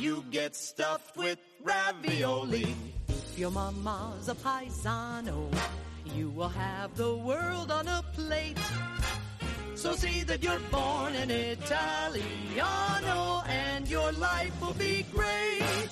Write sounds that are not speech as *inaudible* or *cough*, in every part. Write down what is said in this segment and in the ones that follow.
You get stuffed with ravioli. If your mama's a paisano, you will have the world on a plate. So see that you're born an Italiano and your life will be great.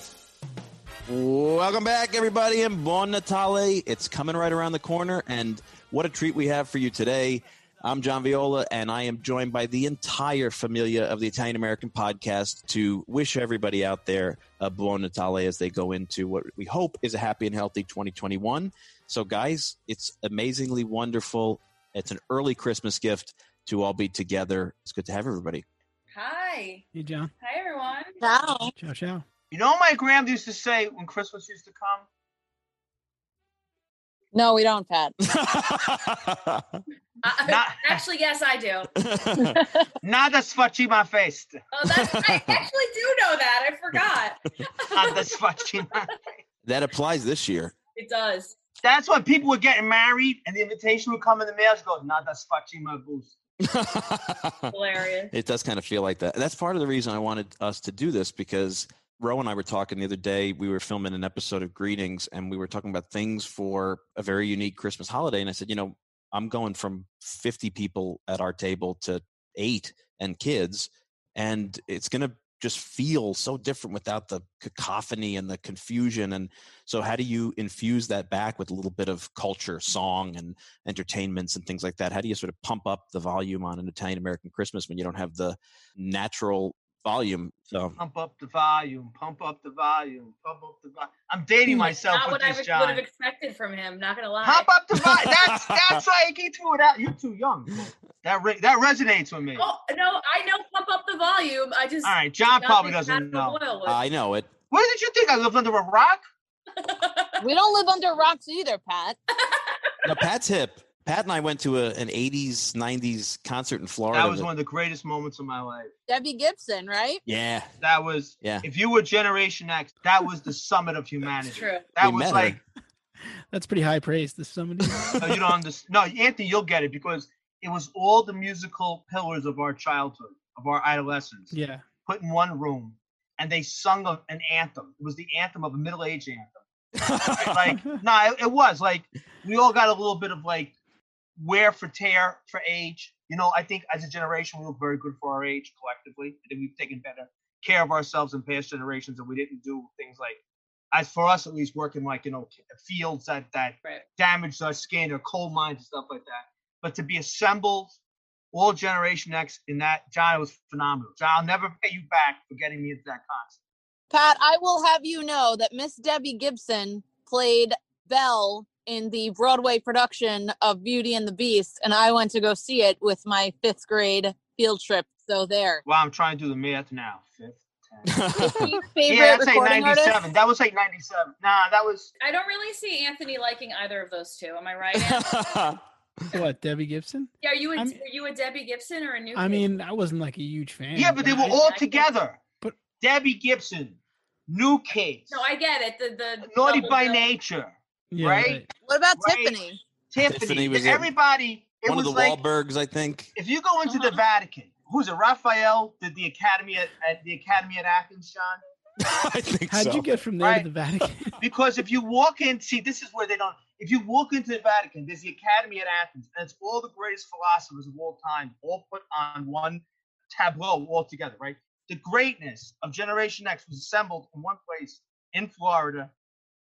Welcome back, everybody, and Buon Natale. It's coming right around the corner, and what a treat we have for you today. I'm John Viola, and I am joined by the entire familia of the Italian American podcast to wish everybody out there a Buon Natale as they go into what we hope is a happy and healthy 2021. So, guys, it's amazingly wonderful. It's an early Christmas gift to all be together. It's good to have everybody. Hi. Hey, John. Hi, everyone. Ciao. Ciao, ciao. You know what my grandma used to say when Christmas used to come? No, we don't, Pat. *laughs* Uh, Not- *laughs* actually, yes, I do. *laughs* Nada sfacima festa. Oh, that's, I actually do know that. I forgot. Nada sfacima. that applies this year. It does. That's when people were getting married and the invitation would come in the mail. It goes, Nada sfacima boost. Hilarious. It does kind of feel like that. That's part of the reason I wanted us to do this because Ro and I were talking the other day. We were filming an episode of Greetings and we were talking about things for a very unique Christmas holiday. And I said, you know, I'm going from 50 people at our table to eight and kids. And it's going to just feel so different without the cacophony and the confusion. And so, how do you infuse that back with a little bit of culture, song, and entertainments and things like that? How do you sort of pump up the volume on an Italian American Christmas when you don't have the natural volume? So, Pump up the volume, pump up the volume, pump up the volume. I'm dating hmm, myself Not with what I this, would have expected from him. Not gonna lie. Pump up the volume. *laughs* That's that's like he threw it out. You're too young. That re- that resonates with me. Oh no, I know. Pump up the volume. I just. All right, John probably doesn't know. Boyle would. I know it. What did you think? I lived under a rock? *laughs* we don't live under rocks either, Pat. Now, Pat's hip. Pat and I went to a, an 80s, 90s concert in Florida. That was that- one of the greatest moments of my life. Debbie Gibson, right? yeah. That was Yeah. if you were Generation X, that was the summit of humanity. It's true. That We was met her. like *laughs* That's pretty high praise. This *laughs* somebody. no, you don't understand. No, Anthony, you'll get it because it was all the musical pillars of our childhood, of our adolescence, yeah. put in one room, and they sung a, an anthem. It was the anthem of a middle-aged anthem. *laughs* Like, no, it, it was like we all got a little bit of like wear for tear for age. You know, I think as a generation we look very good for our age collectively. I think we've taken better care of ourselves in past generations, and we didn't do things like, as for us at least, working like you know fields that that Right. damaged our skin or coal mines and stuff like that. But to be assembled, all Generation X in that, John, it was phenomenal. John, I'll never pay you back for getting me into that concert. Pat, I will have you know that Miss Debbie Gibson played Belle in the Broadway production of Beauty and the Beast, and I went to go see it with my fifth grade field trip. So there. Well, I'm trying to do the math now. Fifth, tenth. Is she favorite yeah, that's like recording 97. artist? That was like 97. Nah, that was. I don't really see Anthony liking either of those two. Am I right? *laughs* What, Debbie Gibson? yeah, are you a, I'm- were you a Debbie Gibson or a new? I Kid? mean, I wasn't like a huge fan. Yeah, but they were I- all I- together. But- Debbie Gibson, New Kids, no, I get it. The the Naughty by bill. Nature, yeah, right? What about Right. Tiffany? Tiffany. Tiffany was a- everybody. It One of was the like Wahlbergs, I think. if you go into the Uh-huh. Vatican, who's it? Raphael did the Academy at, at the Academy at Athens, John. *laughs* I think How'd so. you get from there Right. to the Vatican? *laughs* Because if you walk in, see, this is where they don't. If you walk into the Vatican, there's the Academy at Athens, and it's all the greatest philosophers of all time, all put on one tableau all together, right? The greatness of Generation X was assembled in one place in Florida,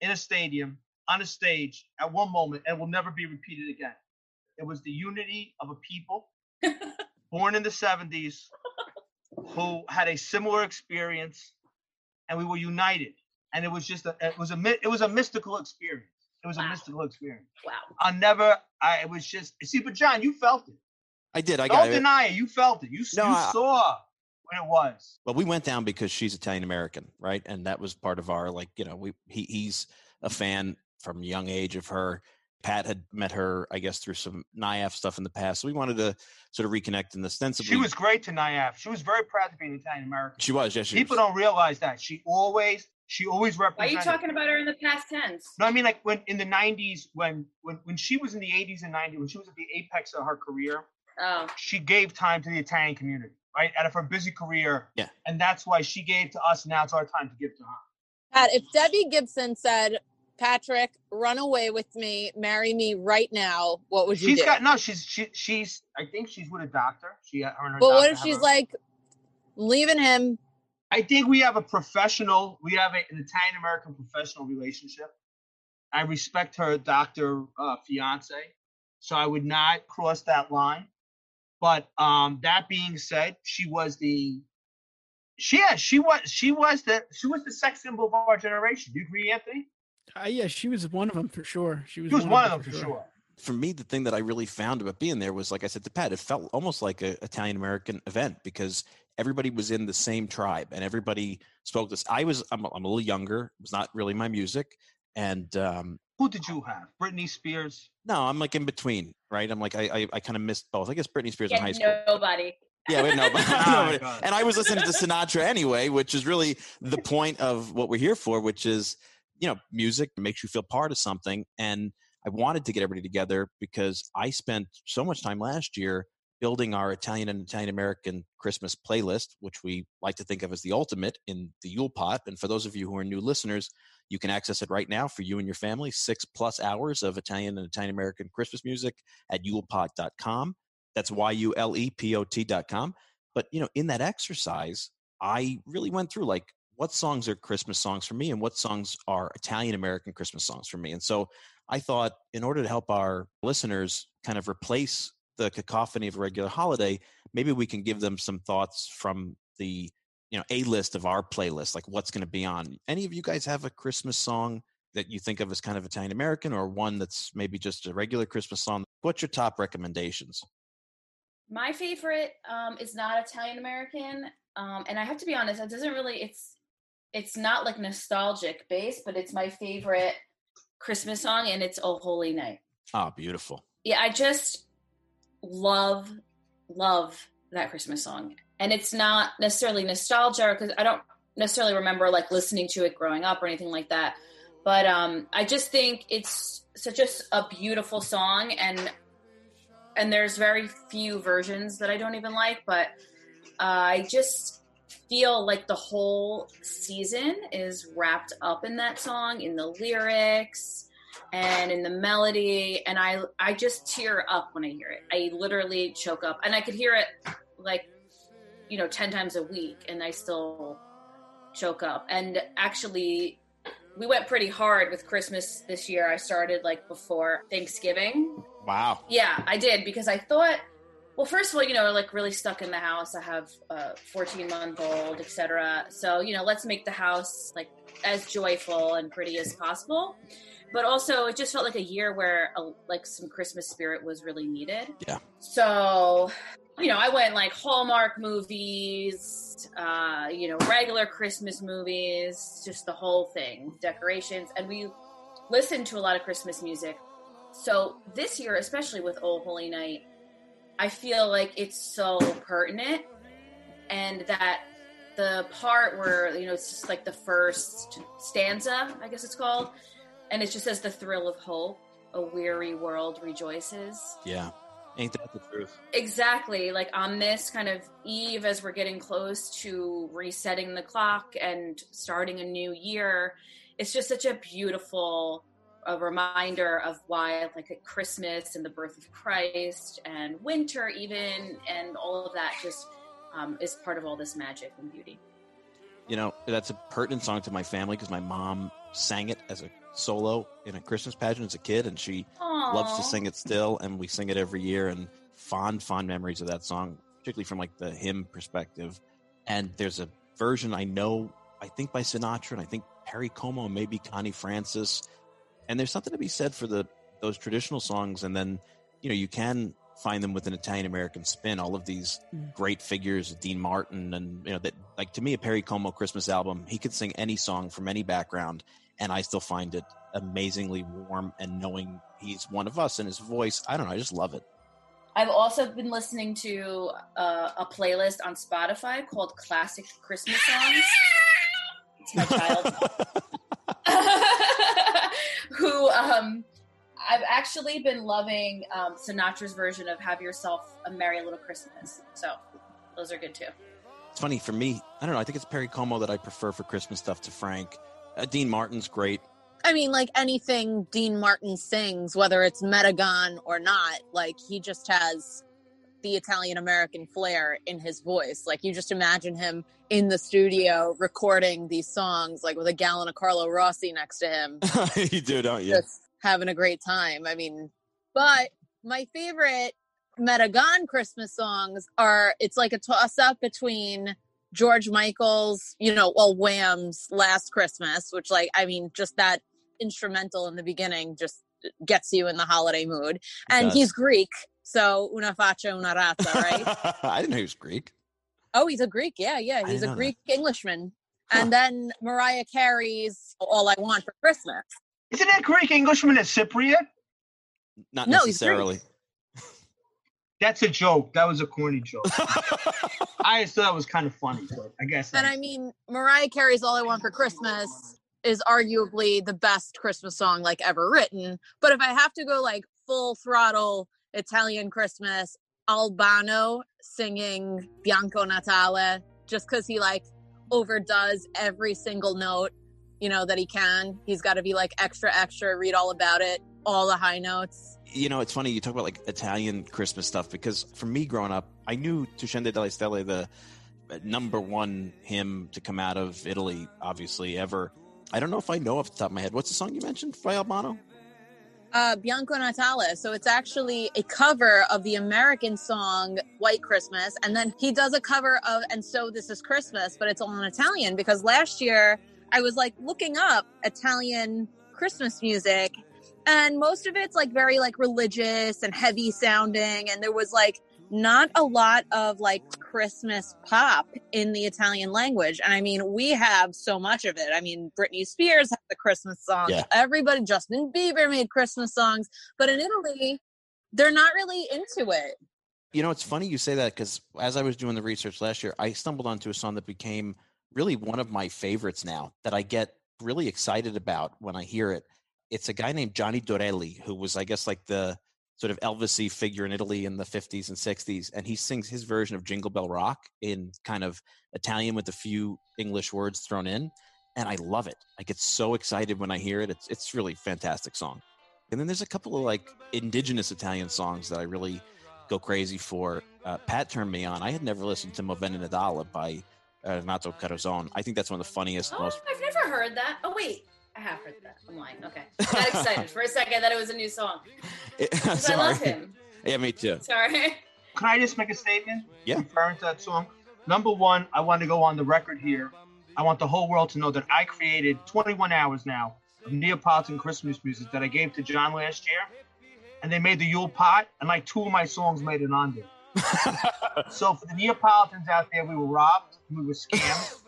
in a stadium, on a stage, at one moment, and will never be repeated again. It was the unity of a people *laughs* born in the 70s who had a similar experience, and we were united and it was just a it was a my- it was a mystical experience. It was a mystical experience. Wow. I'll never. I it was just see, but John, you felt it. I did. I Don't got it. deny it. You felt it. You, No, you I- saw what it was. Well, we went down because she's Italian American, right? And that was part of our like, you know, we he, he's a fan from young age of her. Pat had met her, I guess, through some NIAF stuff in the past. So we wanted to sort of reconnect and ostensibly. She was great to NIAF. She was very proud to be an Italian American. She was, yes. She People was. don't realize that she always she always Why are you talking about her in the past tense? No, I mean like when in the '90s, when when when she was in the '80s and '90s, when she was at the apex of her career, Oh, she gave time to the Italian community, right? Out of her busy career, Yeah. and that's why she gave to us. Now it's our time to give to her. Pat, if Debbie Gibson said, Patrick, run away with me, marry me right now, what would you She's do? got no. She's she, she's. I think she's with a doctor. She her and her but what if she's like, leaving him? I think we have a professional. We have a, an Italian American professional relationship. I respect her doctor uh, fiance, so I would not cross that line. But um, that being said, she was the. She yeah, she was she was the she was the sex symbol of our generation. Do you agree, Anthony? Uh, yeah, she was one of them for sure. She was, She was one of them for sure. for me, the thing that I really found about being there was, like I said to Pat, it felt almost like an Italian American event because everybody was in the same tribe and everybody spoke this. I was, I'm, a- I'm a little younger. It was not really my music, and um, Who did you have? Britney Spears. no, I'm like in between, right? I'm like I, I, I kind of missed both. I guess Britney Spears in high school. nobody. Yeah, wait, no, but, *laughs* Oh, *laughs* no, but- God. and I was listening to Sinatra anyway, which is really the point of what we're here for, which is you know, music makes you feel part of something. And I wanted to get everybody together because I spent so much time last year building our Italian and Italian American Christmas playlist, which we like to think of as the ultimate in the Yule Pot. And for those of you who are new listeners, you can access it right now for you and your family. Six plus hours of Italian and Italian American Christmas music at yulepot.com. That's Y U L E P O T.com. But, you know, in that exercise, I really went through like what songs are Christmas songs for me and what songs are Italian American Christmas songs for me. And so I thought in order to help our listeners kind of replace the cacophony of a regular holiday, maybe we can give them some thoughts from the you know a list of our playlist, like what's going to be on. Any of you guys have a Christmas song that you think of as kind of Italian American, or one that's maybe just a regular Christmas song? What's your top recommendations? My favorite um, is not Italian American, um, and I have to be honest, it doesn't really. It's it's not like nostalgic based, but it's my favorite Christmas song, and it's "Oh Holy Night." Oh, beautiful. Yeah, I just love love that Christmas song, and it's not necessarily nostalgia because I don't necessarily remember like listening to it growing up or anything like that. But um, I just think it's such a beautiful song, and and there's very few versions that I don't even like, but uh, I just feel like the whole season is wrapped up in that song, in the lyrics and in the melody, and I I just tear up when I hear it. I literally choke up, and I could hear it like you know ten times a week, and I still choke up. And actually, we went pretty hard with Christmas this year. I started like before Thanksgiving. Wow. Yeah, I did because I thought, well, first of all, you know, like really stuck in the house. I have a 14 month old, etc. So, you know, let's make the house like as joyful and pretty as possible. But also, it just felt like a year where uh like some Christmas spirit was really needed. Yeah. So, you know, I went like Hallmark movies, uh, you know, regular Christmas movies, just the whole thing, decorations, and we listened to a lot of Christmas music. So this year, especially with Old Holy Night, I feel like it's so pertinent, and that the part where you know it's just like the first stanza, I guess it's called, and it just says the thrill of hope, a weary world rejoices. Yeah. Ain't that the truth? Exactly. Like on this kind of eve, as we're getting close to resetting the clock and starting a new year, it's just such a beautiful a reminder of why, like at Christmas and the birth of Christ and winter, even, and all of that just um, is part of all this magic and beauty. You know, that's a pertinent song to my family because my mom sang it as a solo in a Christmas pageant as a kid, and she loves to sing it still, and we sing it every year. And fond, fond memories of that song, particularly from like the hymn perspective. And there's a version I know, I think by Sinatra, and I think Perry Como, and maybe Connie Francis. And there's something to be said for the those traditional songs, and then you know you can find them with an Italian American spin. All of these Mm. great figures, Dean Martin, and you know that like to me a Perry Como Christmas album. He could sing any song from any background, and I still find it amazingly warm. And knowing he's one of us and his voice, I don't know, I just love it. I've also been listening to uh, a playlist on Spotify called Classic Christmas Songs. It's my child. *laughs* who um I've actually been loving um, Sinatra's version of "Have Yourself a Merry Little Christmas." So those are good too. It's funny for me. I don't know. I think it's Perry Como that I prefer for Christmas stuff to Frank. Uh, Dean Martin's great. I mean, like anything Dean Martin sings, whether it's Metagon or not, like he just has the Italian American flair in his voice. Like you just imagine him in the studio recording these songs, like with a gallon of Carlo Rossi next to him, *laughs* you do, don't you? just having a great time. I mean, but my favorite Metagon Christmas songs are it's like a toss up between George Michael's, you know, well, Wham's Last Christmas, which, like, I mean, just that instrumental in the beginning just gets you in the holiday mood. And does. he's Greek, so una faccia, una razza, right? *laughs* I didn't know he was Greek. oh, he's a Greek. Yeah, yeah. He's a know that. Greek Englishman. Huh. And then Mariah Carey's All I Want for Christmas. Isn't that Greek Englishman a Cypriot? Not No, necessarily. *laughs* That's a joke. That was a corny joke. *laughs* I just thought that was kind of funny, but I guess. And I mean, Mariah Carey's All I Want for Christmas is arguably the best Christmas song like ever written. But if I have to go like full throttle Italian Christmas, Al Bano singing Bianco Natale, just because he like overdoes every single note, you know, that he can. He's got to be like extra, extra, read all about it, all the high notes. you know, it's funny you talk about like Italian Christmas stuff because for me growing up, I knew Tu Scendi dalle Stelle, the uh, number one hymn to come out of Italy, obviously ever. I don't know if I know off the top of my head. What's the song you mentioned by Al Bano? Uh, Bianco Natale. So it's actually a cover of the American song White Christmas. And then he does a cover of And So This Is Christmas, but it's all in Italian because last year I was like looking up Italian Christmas music and most of it's like very like religious and heavy sounding. And there was like not a lot of like Christmas pop in the Italian language. And I mean, we have so much of it. I mean, Britney Spears had the Christmas songs. Yeah. Everybody, Justin Bieber made Christmas songs. But in Italy, they're not really into it. You know, it's funny you say that because as I was doing the research last year, I stumbled onto a song that became really one of my favorites now that I get really excited about when I hear it. It's a guy named Johnny Dorelli, who was, I guess, like the sort of Elvisy figure in Italy in the 50s and 60s. And he sings his version of Jingle Bell Rock in kind of Italian with a few English words thrown in. And I love it. I get so excited when I hear it. It's, it's really fantastic song. And then there's a couple of like indigenous Italian songs that I really go crazy for. Uh, Pat turned me on. I had never listened to Movena Nadala by Renato Carosone. I think that's one of the funniest, Oh, most. I've never heard that. Oh wait, I have heard that. I'm lying. Okay, I *laughs* got excited for a second that it was a new song. *laughs* *laughs* 'Cause I love Sorry. him. Yeah, me too. Sorry. Can I just make a statement? Yeah. Referring to that song. Number one, I want to go on the record here. I want the whole world to know that I created 21 hours now of Neapolitan Christmas music that I gave to John last year, and they made the Yule Pot, and like two of my songs made it on there. So for the Neapolitans out there, we were robbed, we were scammed,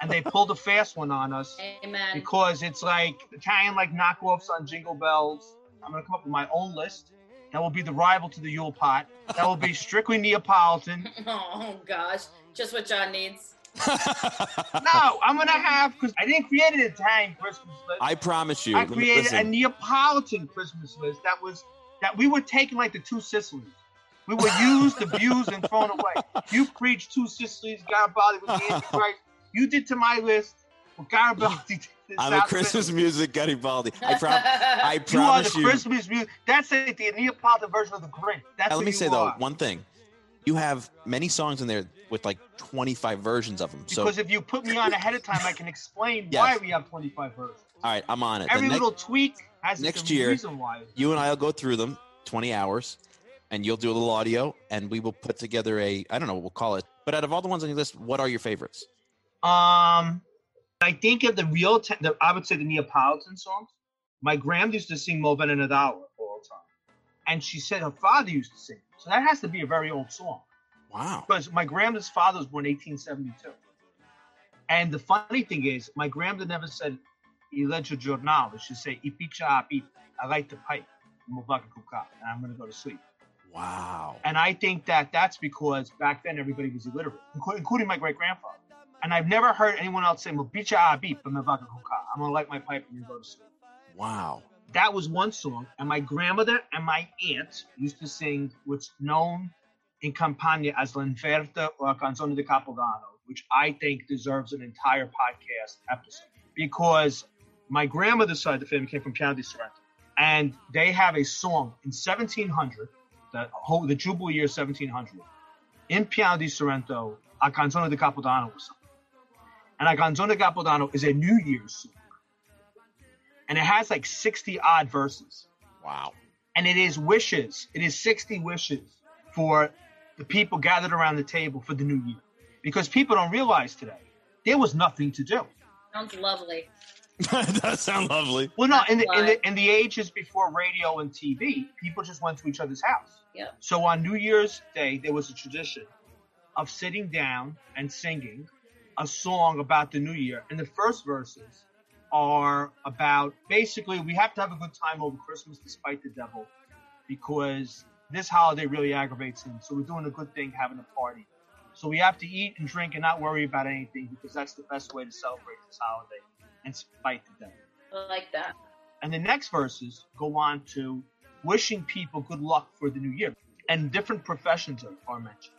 and they pulled a fast one on us Amen. because it's like Italian like knockoffs on Jingle Bells. I'm gonna come up with my own list. That will be the rival to the Yule Pot. That will be *laughs* strictly Neapolitan. *laughs* Oh gosh, just what John needs. *laughs* No, I'm gonna have because I didn't create an Italian Christmas list. I promise you. I let me- created a Neapolitan Christmas list that was that we were taking like the two Sicilies. We were used, abused, and thrown away. You preached two Sicilies, Garibaldi was the Antichrist. You did to my list what Garibaldi did I'm a *laughs* Christmas Sicily. music Garibaldi. I, prom- I *laughs* You are the you. Christmas music. That's like the Neapolitan version of the Grinch. That's Now, let me say though one thing. You have many songs in there with like 25 versions of them. So, Because if you put me on ahead of time, I can explain *laughs* Yes. why we have 25 versions. all right, I'm on it. Every next- little tweak has next a year, reason why. you and I'll go through them 20 hours and you'll do a little audio and we will put together a I don't know what we'll call it. But out of all the ones on your list, what are your favorites? Um, I think of the real, te- the, I would say the Neapolitan songs. My grand used to sing Movena Nadala all the time. and she said her father used to sing. So that has to be a very old song Wow. because my grandmother's father was born 1872. And the funny thing is, my grandmother never said "I legge giornale." She said "I piccia a pip." I like to pipe. I'm about to cook up, and I'm going to go to sleep. Wow. And I think that that's because back then everybody was illiterate, including my great grandfather. And I've never heard anyone else say "Mobicha a beep." I'm about to. I'm going to light my pipe and go to sleep. Wow. That was one song. And my grandmother and my aunt used to sing what's known in Campania as L'Inferta or Canzone di Capodanno, which I think deserves an entire podcast episode. Because my grandmother's side of the family came from Piano di Sorrento. And they have a song in 1700, the whole the Jubilee year 1700, in Piano di Sorrento, A Canzone di Capodanno was sung. And A Canzone di Capodanno is a New Year's song. And it has like 60 odd verses Wow. and it is wishes. It is 60 wishes for the people gathered around the table for the new year. Because people don't realize today, there was nothing to do. Sounds lovely. *laughs* that does sound lovely. Well, no, in the, in the in the ages before radio and TV, people just went to each other's house. Yeah. So on New Year's Day, there was a tradition of sitting down and singing a song about the new year. And the first verses are about basically we have to have a good time over Christmas despite the devil because this holiday really aggravates him. So we're doing a good thing having a party. So we have to eat and drink and not worry about anything because that's the best way to celebrate this holiday and spite the devil. I like that. And the next verses go on to wishing people good luck for the new year. And different professions are, are mentioned.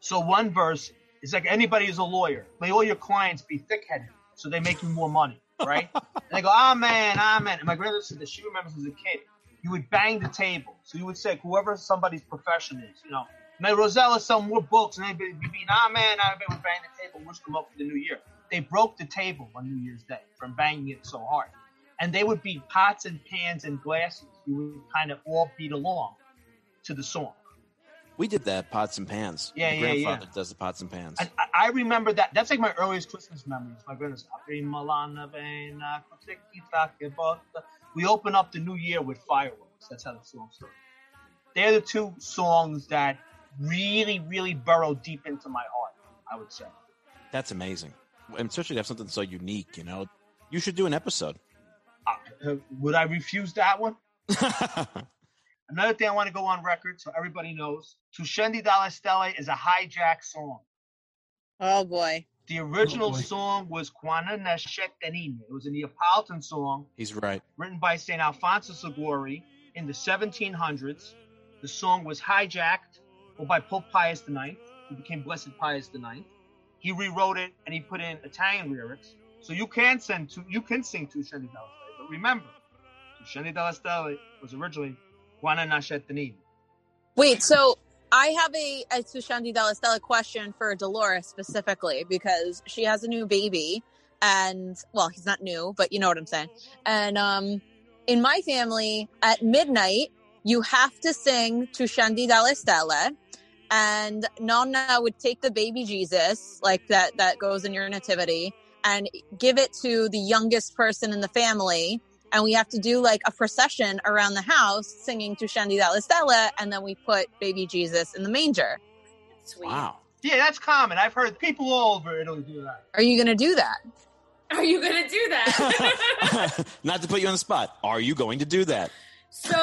So one verse is like anybody is a lawyer. May all your clients be thick headed so they make you more money, right? *laughs* and they go, Amen, Amen. And my grandmother said that she remembers as a kid, you would bang the table. So you would say, whoever somebody's profession is, you know, may Rosella sell more books and they'd be, be Amen, Amen, would bang the table, wish them luck for the new year. They broke the table on New Year's Day from banging it so hard. And they would be pots and pans and glasses. You would kind of all beat along to the song. We did that pots and pans. Yeah, My yeah, yeah. grandfather does the pots and pans. I, I remember that. That's like my earliest Christmas memories. My goodness. Apri malana vena, koteki take botta. We open up the new year with fireworks. That's how the song starts. They're the two songs that really, really burrow deep into my heart, I would say. That's amazing. And especially to have something so unique, you know. You should do an episode. Uh, would I refuse that one? *laughs* Another thing I want to go on record so everybody knows Tuscendi Dalla Stelle is a hijack song. Oh boy. The oh, original boy. song was Quanno nascette Ninno. It was a Neapolitan song He's right. written by St. Alfonso Liguori in the 1700s. The song was hijacked well, by Pope Pius IX. He became Blessed Pius IX. He rewrote it and he put in Italian lyrics. So you can send to you can sing Tuscendi Dalla Stelle, but remember, Tuscendi Dalla Stelle was originally Quanno nascette Ninno. Wait, so I have a, a Sushandi question for Dolores specifically because she has a new baby and well, he's not new, but you know what I'm saying. And um in my family at midnight you have to sing Dalla Stella and Nonna would take the baby Jesus like that that goes in your nativity and give it to the youngest person in the family and we have to do like a procession around the house singing to Shandy Dalla Stella, and then we put baby Jesus in the manger. Sweet. Wow. Yeah, that's common. I've heard people all over Italy do that. Are you going to do that? Are you gonna do that? *laughs* *laughs* Not to put you on the spot. Are you going to do that? so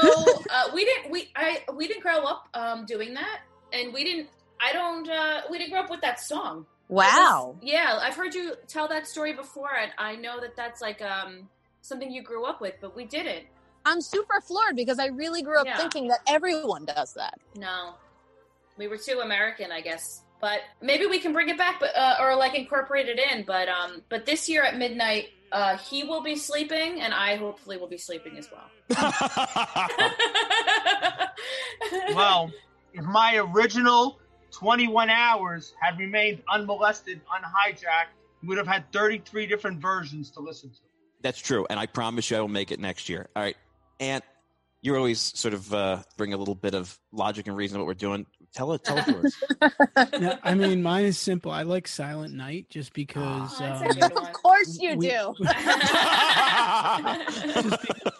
uh, we didn't we I we didn't grow up um, doing that, and we didn't. I don't. Uh, we didn't grow up with that song. Wow. Yeah, I've heard you tell that story before, and I know that that's like um something you grew up with, but we didn't. I'm super floored because I really grew up Yeah. thinking that everyone does that. No, we were too American, I guess. But maybe we can bring it back, but uh, or like incorporate it in. But um, but this year at midnight, uh, he will be sleeping, and I hopefully will be sleeping as well. *laughs* *laughs* Well, if my original 21 hours had remained unmolested, unhijacked, we would have had 33 different versions to listen to. That's true. And I promise you I will make it next year. All right. And you always sort of uh, bring a little bit of logic and reason to what we're doing. Tell it, tell it to us. *laughs* Yeah, I mean, mine is simple. I like Silent Night just Oh, because. that's um, of course you we- do. *laughs*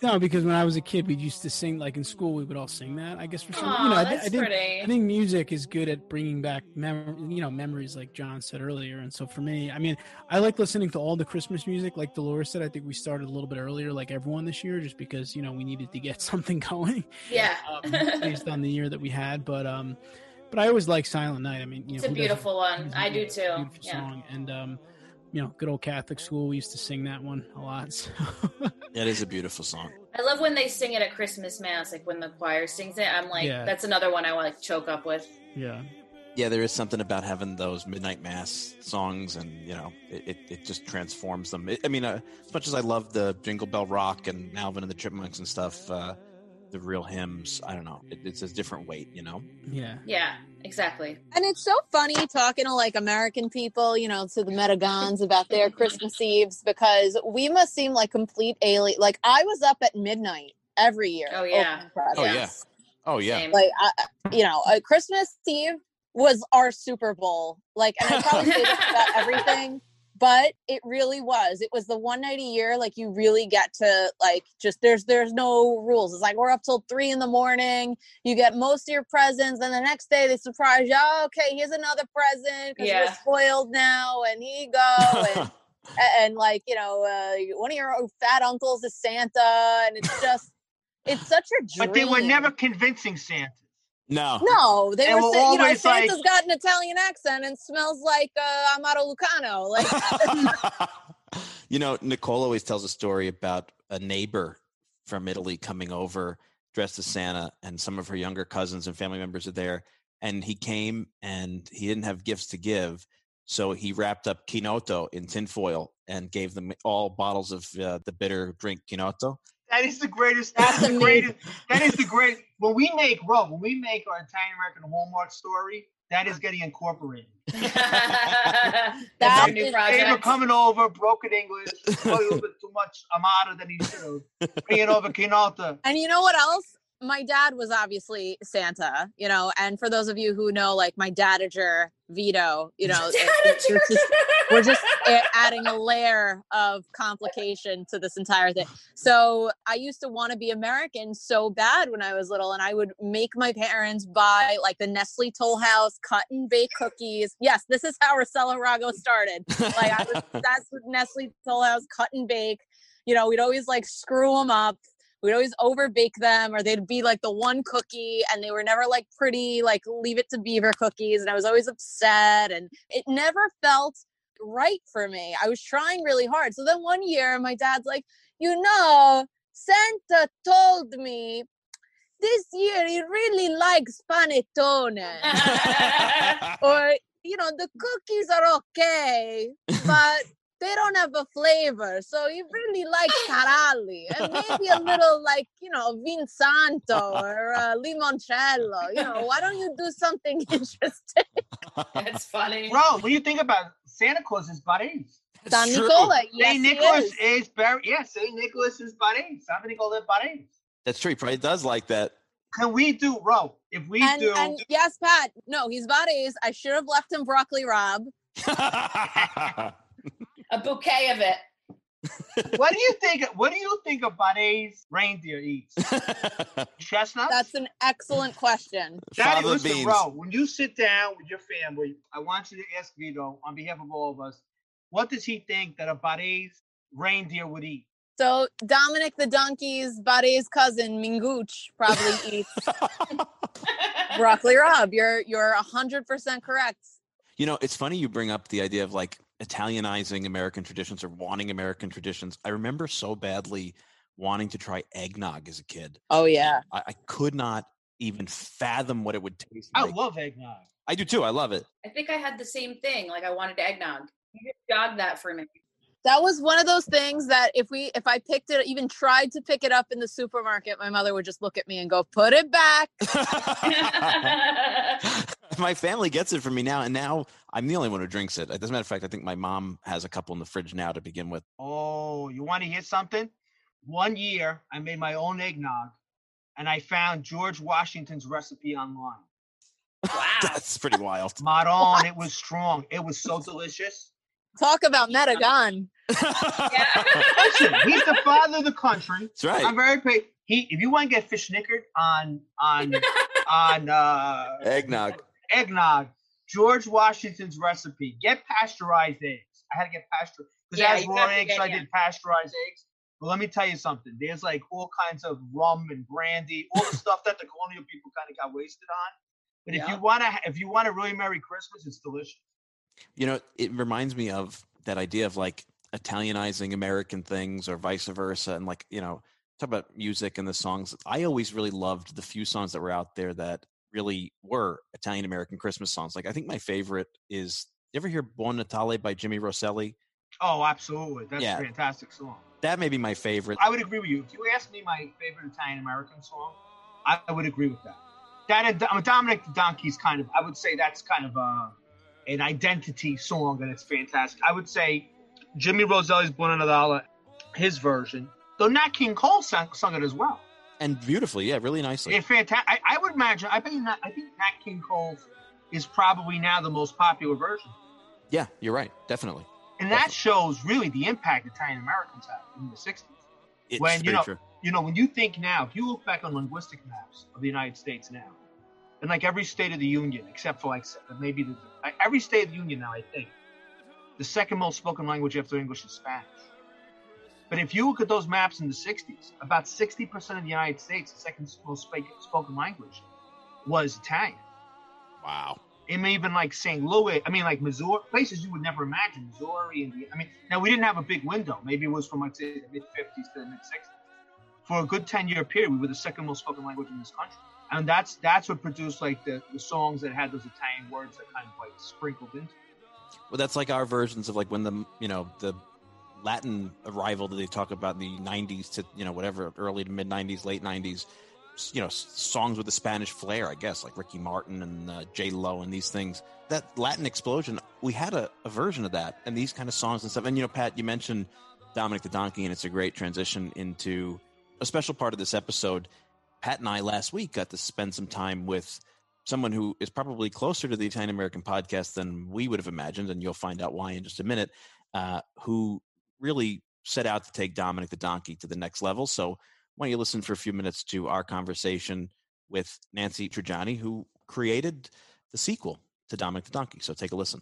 no, because when I was a kid, we used to sing like in school. We would all sing that. I guess for some, Aw, you know, I, thi- that's I think. I think music is good at bringing back mem- you know, memories, like John said earlier. And so for me, I mean, I like listening to all the Christmas music. Like Dolores said, I think we started a little bit earlier, like everyone this year, just because you know we needed to get *laughs* something going yeah. um, based on the year that we had. But um, but I always like Silent Night. I mean, you It's know, a beautiful one. I do too. Beautiful Yeah. song, and um, you know, good old Catholic school. We used to sing that one a lot. *laughs* So. It is a beautiful song. I love when they sing it at Christmas Mass, like when the choir sings it. I'm like, Yeah. that's another one I want to like choke up with. yeah. Yeah, there is something about having those midnight mass songs, and you know, it, it, it just transforms them. It, I mean, uh, as much as I love the Jingle Bell Rock and Alvin and the Chipmunks and stuff, uh, the real hymns, I don't know, it, it's a different weight, you know. Yeah. Yeah, exactly. And it's so funny talking to like American people, you know, to the Metagons about their Christmas Eves because we must seem like complete alien. Like I was up at midnight every year. Oh, yeah. Oh, yeah. Oh yeah, Same. Like I, you know, uh, Christmas Eve was our Super Bowl. Like, and I probably say this about everything, *laughs* but it really was. It was the one night a year. Like you really get to like just there's there's no rules. It's like we're up till three in the morning. You get most of your presents, and the next day they surprise you. Oh, okay, here's another present because Yeah. we're spoiled now, and here you go. And, *laughs* and like you know, uh, one of your fat uncles is Santa, and it's just it's such a dream. But they were never convincing Santa. No, No, they They were were saying, you know, always like- Santa's got an Italian accent and smells like uh, Amaro Lucano. Like, *laughs* you know, Nicole always tells a story about a neighbor from Italy coming over dressed as Santa, and some of her younger cousins and family members are there. And he came and he didn't have gifts to give. So he wrapped up Chinotto in tinfoil and gave them all bottles of uh, the bitter drink Chinotto. That is the greatest. That's is the greatest. That is the great. When we make Rob, when we make our Italian American Hallmark story, that is getting incorporated. *laughs* *laughs* That's That a new is- They were coming over, broken English, *laughs* a little bit too much Amata than he should have. Bringing over Chinotto. and you know what else? My dad was obviously Santa, you know, and for those of you who know, like my dadager, Vito, you know, it- it- it's just- we're just *laughs* adding a layer of complication to this entire thing. So I used to want to be American so bad when I was little, and I would make my parents buy like the Nestle Toll House cut and bake cookies. Yes, this is how Rosella Rago started. Like I was that's what Nestle Toll House cut and bake. You know, we'd always like screw them up. We'd always over bake them, or they'd be like the one cookie, and they were never like pretty, like leave it to Beaver cookies. And I was always upset, and it never felt right for me. I was trying really hard. So then one year, my dad's like, you know, Santa told me this year he really likes panettone. *laughs* or, you know, the cookies are okay, but they don't have a flavor. So he really likes Caralli and maybe a *laughs* little like, you know, Vinsanto or uh, *laughs* Limoncello. You know, why don't you do something *laughs* interesting? That's funny. Bro, what do you think about Santa Claus is Barese? San It's true. Nicola. Yes, Saint Nicholas is. is Barry. Yeah, Saint Nicholas is Barese. San Nicola is Barese. That's true. He probably does like that. Can we do, bro? If we And, do, and yes, Pat. No, he's buddies. I should have left him broccoli rabe. A bouquet of it. *laughs* what do you think? What do you think a Barese reindeer eats? *laughs* Chestnuts. That's an excellent question. Daddy, Fava listen, beans. bro. When you sit down with your family, I want you to ask Vito on behalf of all of us, what does he think that a Barese reindeer would eat? So Dominic the donkey's Bare's cousin Minguch probably *laughs* eats broccoli rabe. You're you're hundred percent correct. You know, it's funny you bring up the idea of like Italianizing American traditions or wanting American traditions. I remember so badly wanting to try eggnog as a kid. Oh yeah. I, I could not even fathom what it would taste I like. love eggnog. I do too. I love it. I think I had the same thing. Like I wanted eggnog. You just jogged that for me. That was one of those things that if we if I picked it even tried to pick it up in the supermarket, my mother would just look at me and go, "Put it back." *laughs* *laughs* *laughs* *laughs* my family gets it from me now, and now I'm the only one who drinks it. As a matter of fact, I think my mom has a couple in the fridge now to begin with. Oh, you want to hear something? One year, I made my own eggnog, and I found George Washington's recipe online. *laughs* Wow. That's pretty wild. Maron, *laughs* it was strong. It was so delicious. Talk about Metagon. Listen, he's the father of the country. That's right. I'm very paid. He, if you want to get fish snickered on on on uh, Eggnog. Eggnog, George Washington's recipe. Get pasteurized eggs. I had to get pasteurized because Yeah, it has raw have eggs. get- so I yeah. did pasteurized eggs. But let me tell you something. There's like all kinds of rum and brandy, all the stuff that the colonial people kind of got wasted on. But if you wanna, if you want a really merry Christmas, it's delicious. You know, it reminds me of that idea of like Italianizing American things or vice versa. And like, you know, talk about music and the songs. I always really loved the few songs that were out there that really were Italian American Christmas songs. Like, I think my favorite is, you ever hear Buon Natale by Jimmy Roselli? Oh, absolutely. That's Yeah. a fantastic song. That may be my favorite. I would agree with you. If you ask me my favorite Italian American song, I, would agree with that. That and um, Dominic the Donkey's kind of, I would say that's kind of uh, an identity song, and it's fantastic. I would say Jimmy Roselli's Buona Natale, his version, though Nat King Cole sang, sung it as well. And beautifully, yeah, really nicely. It's fantastic. I, I would imagine. I think Nat, I think Nat King Cole's is probably now the most popular version, yeah, you're right. Definitely. and that shows really the impact Italian Americans had in the '60s. It's When, you know, true. you know, when you think now, if you look back on linguistic maps of the United States now, and like every state of the union, except for like uh, maybe the every state of the union now, I think the second most spoken language after English is Spanish. But if you look at those maps in the 60s, about 60% of the United States, the second most spoken language was Italian. Wow. And even like St. Louis, I mean, like Missouri, places you would never imagine, Missouri, and I mean, now we didn't have a big window. Maybe it was from like say the mid 50s to the mid 60s. For a good 10 year period, we were the second most spoken language in this country, and that's that's what produced like the, the songs that had those Italian words that kind of like sprinkled into. it. Well, that's like our versions of like when the you know the Latin arrival that they talk about in the '90s to you know whatever early to mid '90s, late '90s. You know, songs with the Spanish flair, I guess, like Ricky Martin and uh, J Lo and these things. That Latin explosion, we had a, a version of that, and these kind of songs and stuff. And you know, Pat, you mentioned Dominic the Donkey, and it's a great transition into a special part of this episode. Pat and I last week got to spend some time with someone who is probably closer to the Italian American podcast than we would have imagined, and you'll find out why in just a minute, uh, who really set out to take Dominic the Donkey to the next level. So why don't you listen for a few minutes to our conversation with Nancy Triggiani, who created the sequel to Dominic the Donkey. So take a listen.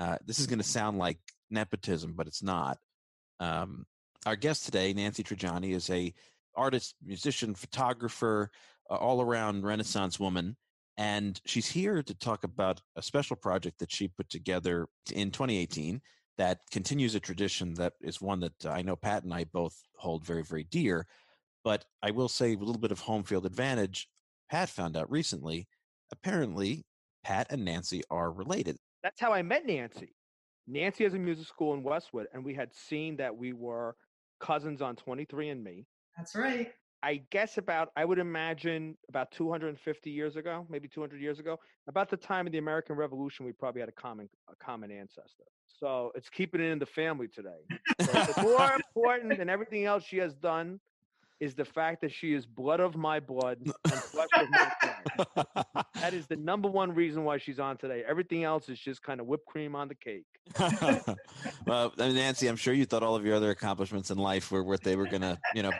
Uh, this is going to sound like nepotism, but it's not. Um, our guest today, Nancy Triggiani, is a artist, musician, photographer, uh, all around Renaissance woman, and she's here to talk about a special project that she put together in 2018 that continues a tradition that is one that I know Pat and I both hold very, very dear. But I will say, a little bit of home field advantage, Pat found out recently. Apparently, Pat and Nancy are related. That's how I met Nancy. Nancy has a music school in Westwood, and we had seen that we were cousins on 23andMe. That's right. I guess about, I would imagine about 250 years ago, maybe 200 years ago, about the time of the American Revolution, we probably had a common, a common ancestor. So it's keeping it in the family today. So the more *laughs* important than everything else she has done is the fact that she is blood of my blood *laughs* and flesh of my flesh. That is the *laughs* number one reason why she's on today. Everything else is just kind of whipped cream on the cake. *laughs* well, Nancy, I'm sure you thought all of your other accomplishments in life were what they were going to, you know,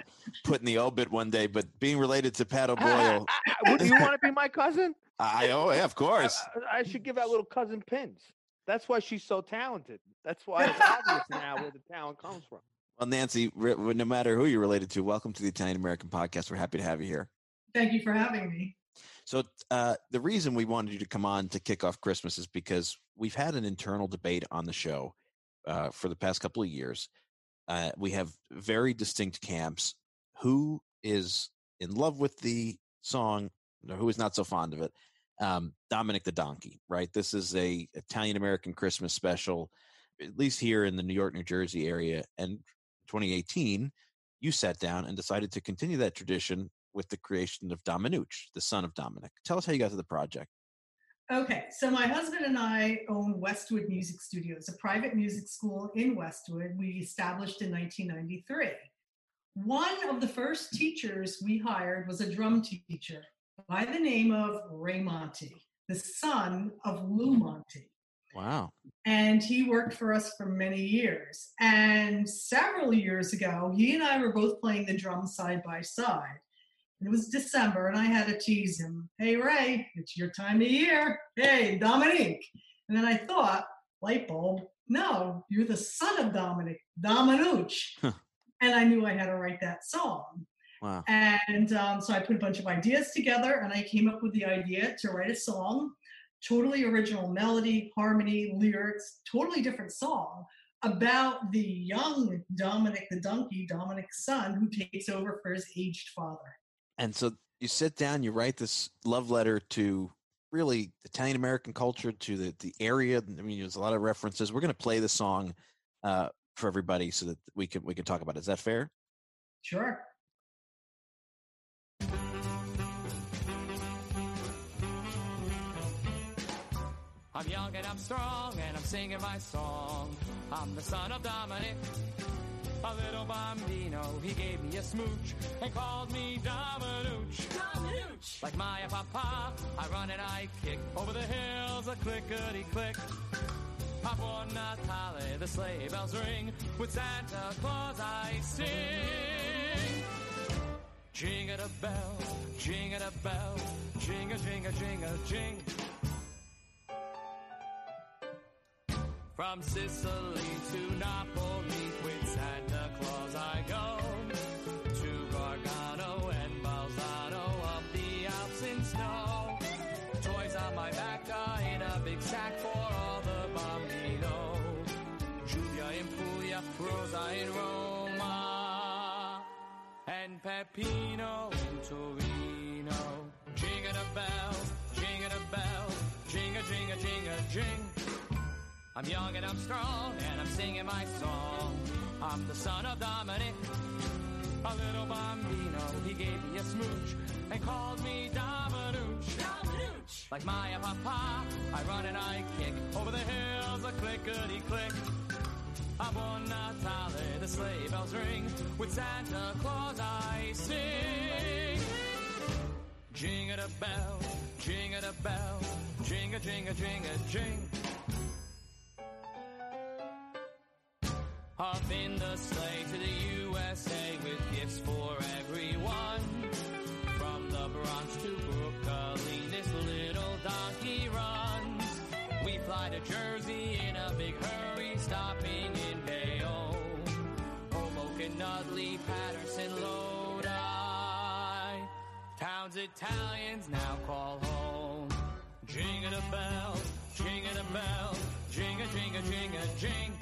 put in the obit one day. But being related to Pat O'Boyle, Would you want to be my cousin? I oh yeah, of course. I, I should give out little cousin pins. That's why she's so talented. That's why it's obvious now where the talent comes from. Well, Nancy, no matter who you're related to, welcome to the Italian American Podcast. We're happy to have you here. Thank you for having me. So uh, the reason we wanted you to come on to kick off Christmas is because we've had an internal debate on the show uh, for the past couple of years. Uh, we have very distinct camps. Who is in love with the song, or who is not so fond of it? Um, Dominic the Donkey, right? This is a Italian American Christmas special, at least here in the New York, New Jersey area. And 2018, you sat down and decided to continue that tradition with the creation of Dominooch, the son of Dominic. Tell us how you got to the project. Okay, so my husband and I own Westwood Music Studios, a private music school in Westwood we established in 1993. One of the first teachers we hired was a drum teacher by the name of Ray Monte, the son of Lou Monte. Wow. And he worked for us for many years. And several years ago, he and I were both playing the drums side by side. It was December, and I had to tease him, Hey, Ray, it's your time of year. Hey, Dominique. And then I thought, light bulb, no, you're the son of Dominic, Dominooch. and I knew I had to write that song. Wow. And um, so I put a bunch of ideas together and I came up with the idea to write a song, totally original melody, harmony, lyrics, totally different song about the young Dominic the donkey, Dominic's son, who takes over for his aged father. And so you sit down, you write this love letter to really Italian American culture, to the, the area. I mean, there's a lot of references. We're going to play the song uh, for everybody so that we can we can talk about it. Is that fair? Sure. I'm young and I'm strong and I'm singing my song. I'm the son of Dominic, a little bambino. He gave me a smooch and called me Dominooch. Dominooch. Like my papa, I run and I kick over the hills, a clickety click. A buon Natale, the sleigh bells ring. With Santa Claus I sing. Jingle a bell, jingle a bell, jingle, jingle, jingle, jing. From Sicily to Napoli with Santa Claus I go. To Gargano and Bolzano up the Alps in snow. Toys on my back uh, in a big sack for all the bambino. Giulia in Puglia, Rosa in Roma. And Peppino in Torino. Jingle a bell, jingle a bell, jingle, jingle, jingle, jing. I'm young and I'm strong and I'm singing my song. I'm the son of Dominic, a little bambino. He gave me a smooch and called me Dominooch. Dominooch. Like my papa, I run and I kick over the hills, a clickety click. A buon Natale, the sleigh bells ring. With Santa Claus I sing. Jingle a bell, jingle a bell, jingle, jingle, jingle, jing. Up in the sleigh to the USA with gifts for everyone. From the Bronx to Brooklyn, this little donkey runs. We fly to Jersey in a big hurry, stopping in Bayonne. Hoboken, Nutley, Paterson, Lodi. Towns Italians now call home. Jingle a bell, jingle a bell, jingle, jingle, jingle, jing.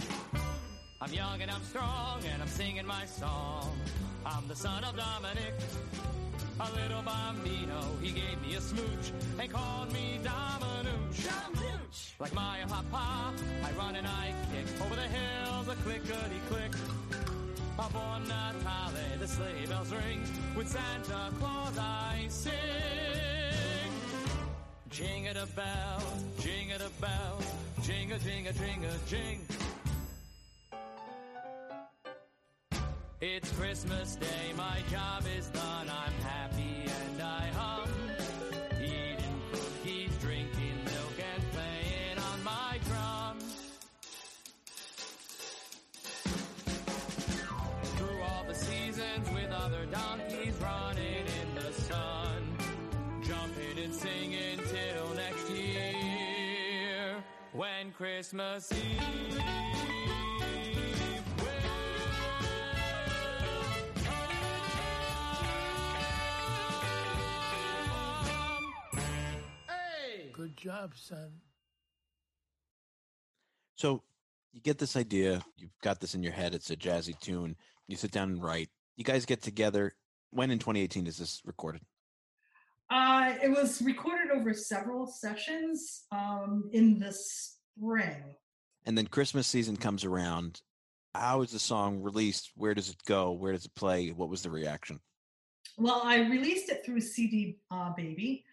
I'm young and I'm strong and I'm singing my song. I'm the son of Dominic, a little bambino. He gave me a smooch and called me Dominooch. Dominooch. Like my papa, I run and I kick over the hills, a clickety click. A buon Natale, the sleigh bells ring. With Santa Claus I sing. Jingle a bell, jingle a bell, jingle, jingle, jingle, jing. It's Christmas Day, my job is done, I'm happy and I hum. Eating cookies, drinking milk and playing on my drum. Through all the seasons with other donkeys running in the sun. Jumping and singing till next year. When Christmas Eve job, son. So you get this idea, you've got this in your head, it's a jazzy tune, you sit down and write. You guys get together. When in 2018 is this recorded? Uh, it was recorded over several sessions um, in the spring. And then Christmas season comes around. How is the song released? Where does it go? Where does it play? What was the reaction? Well, I released it through CD uh, Baby,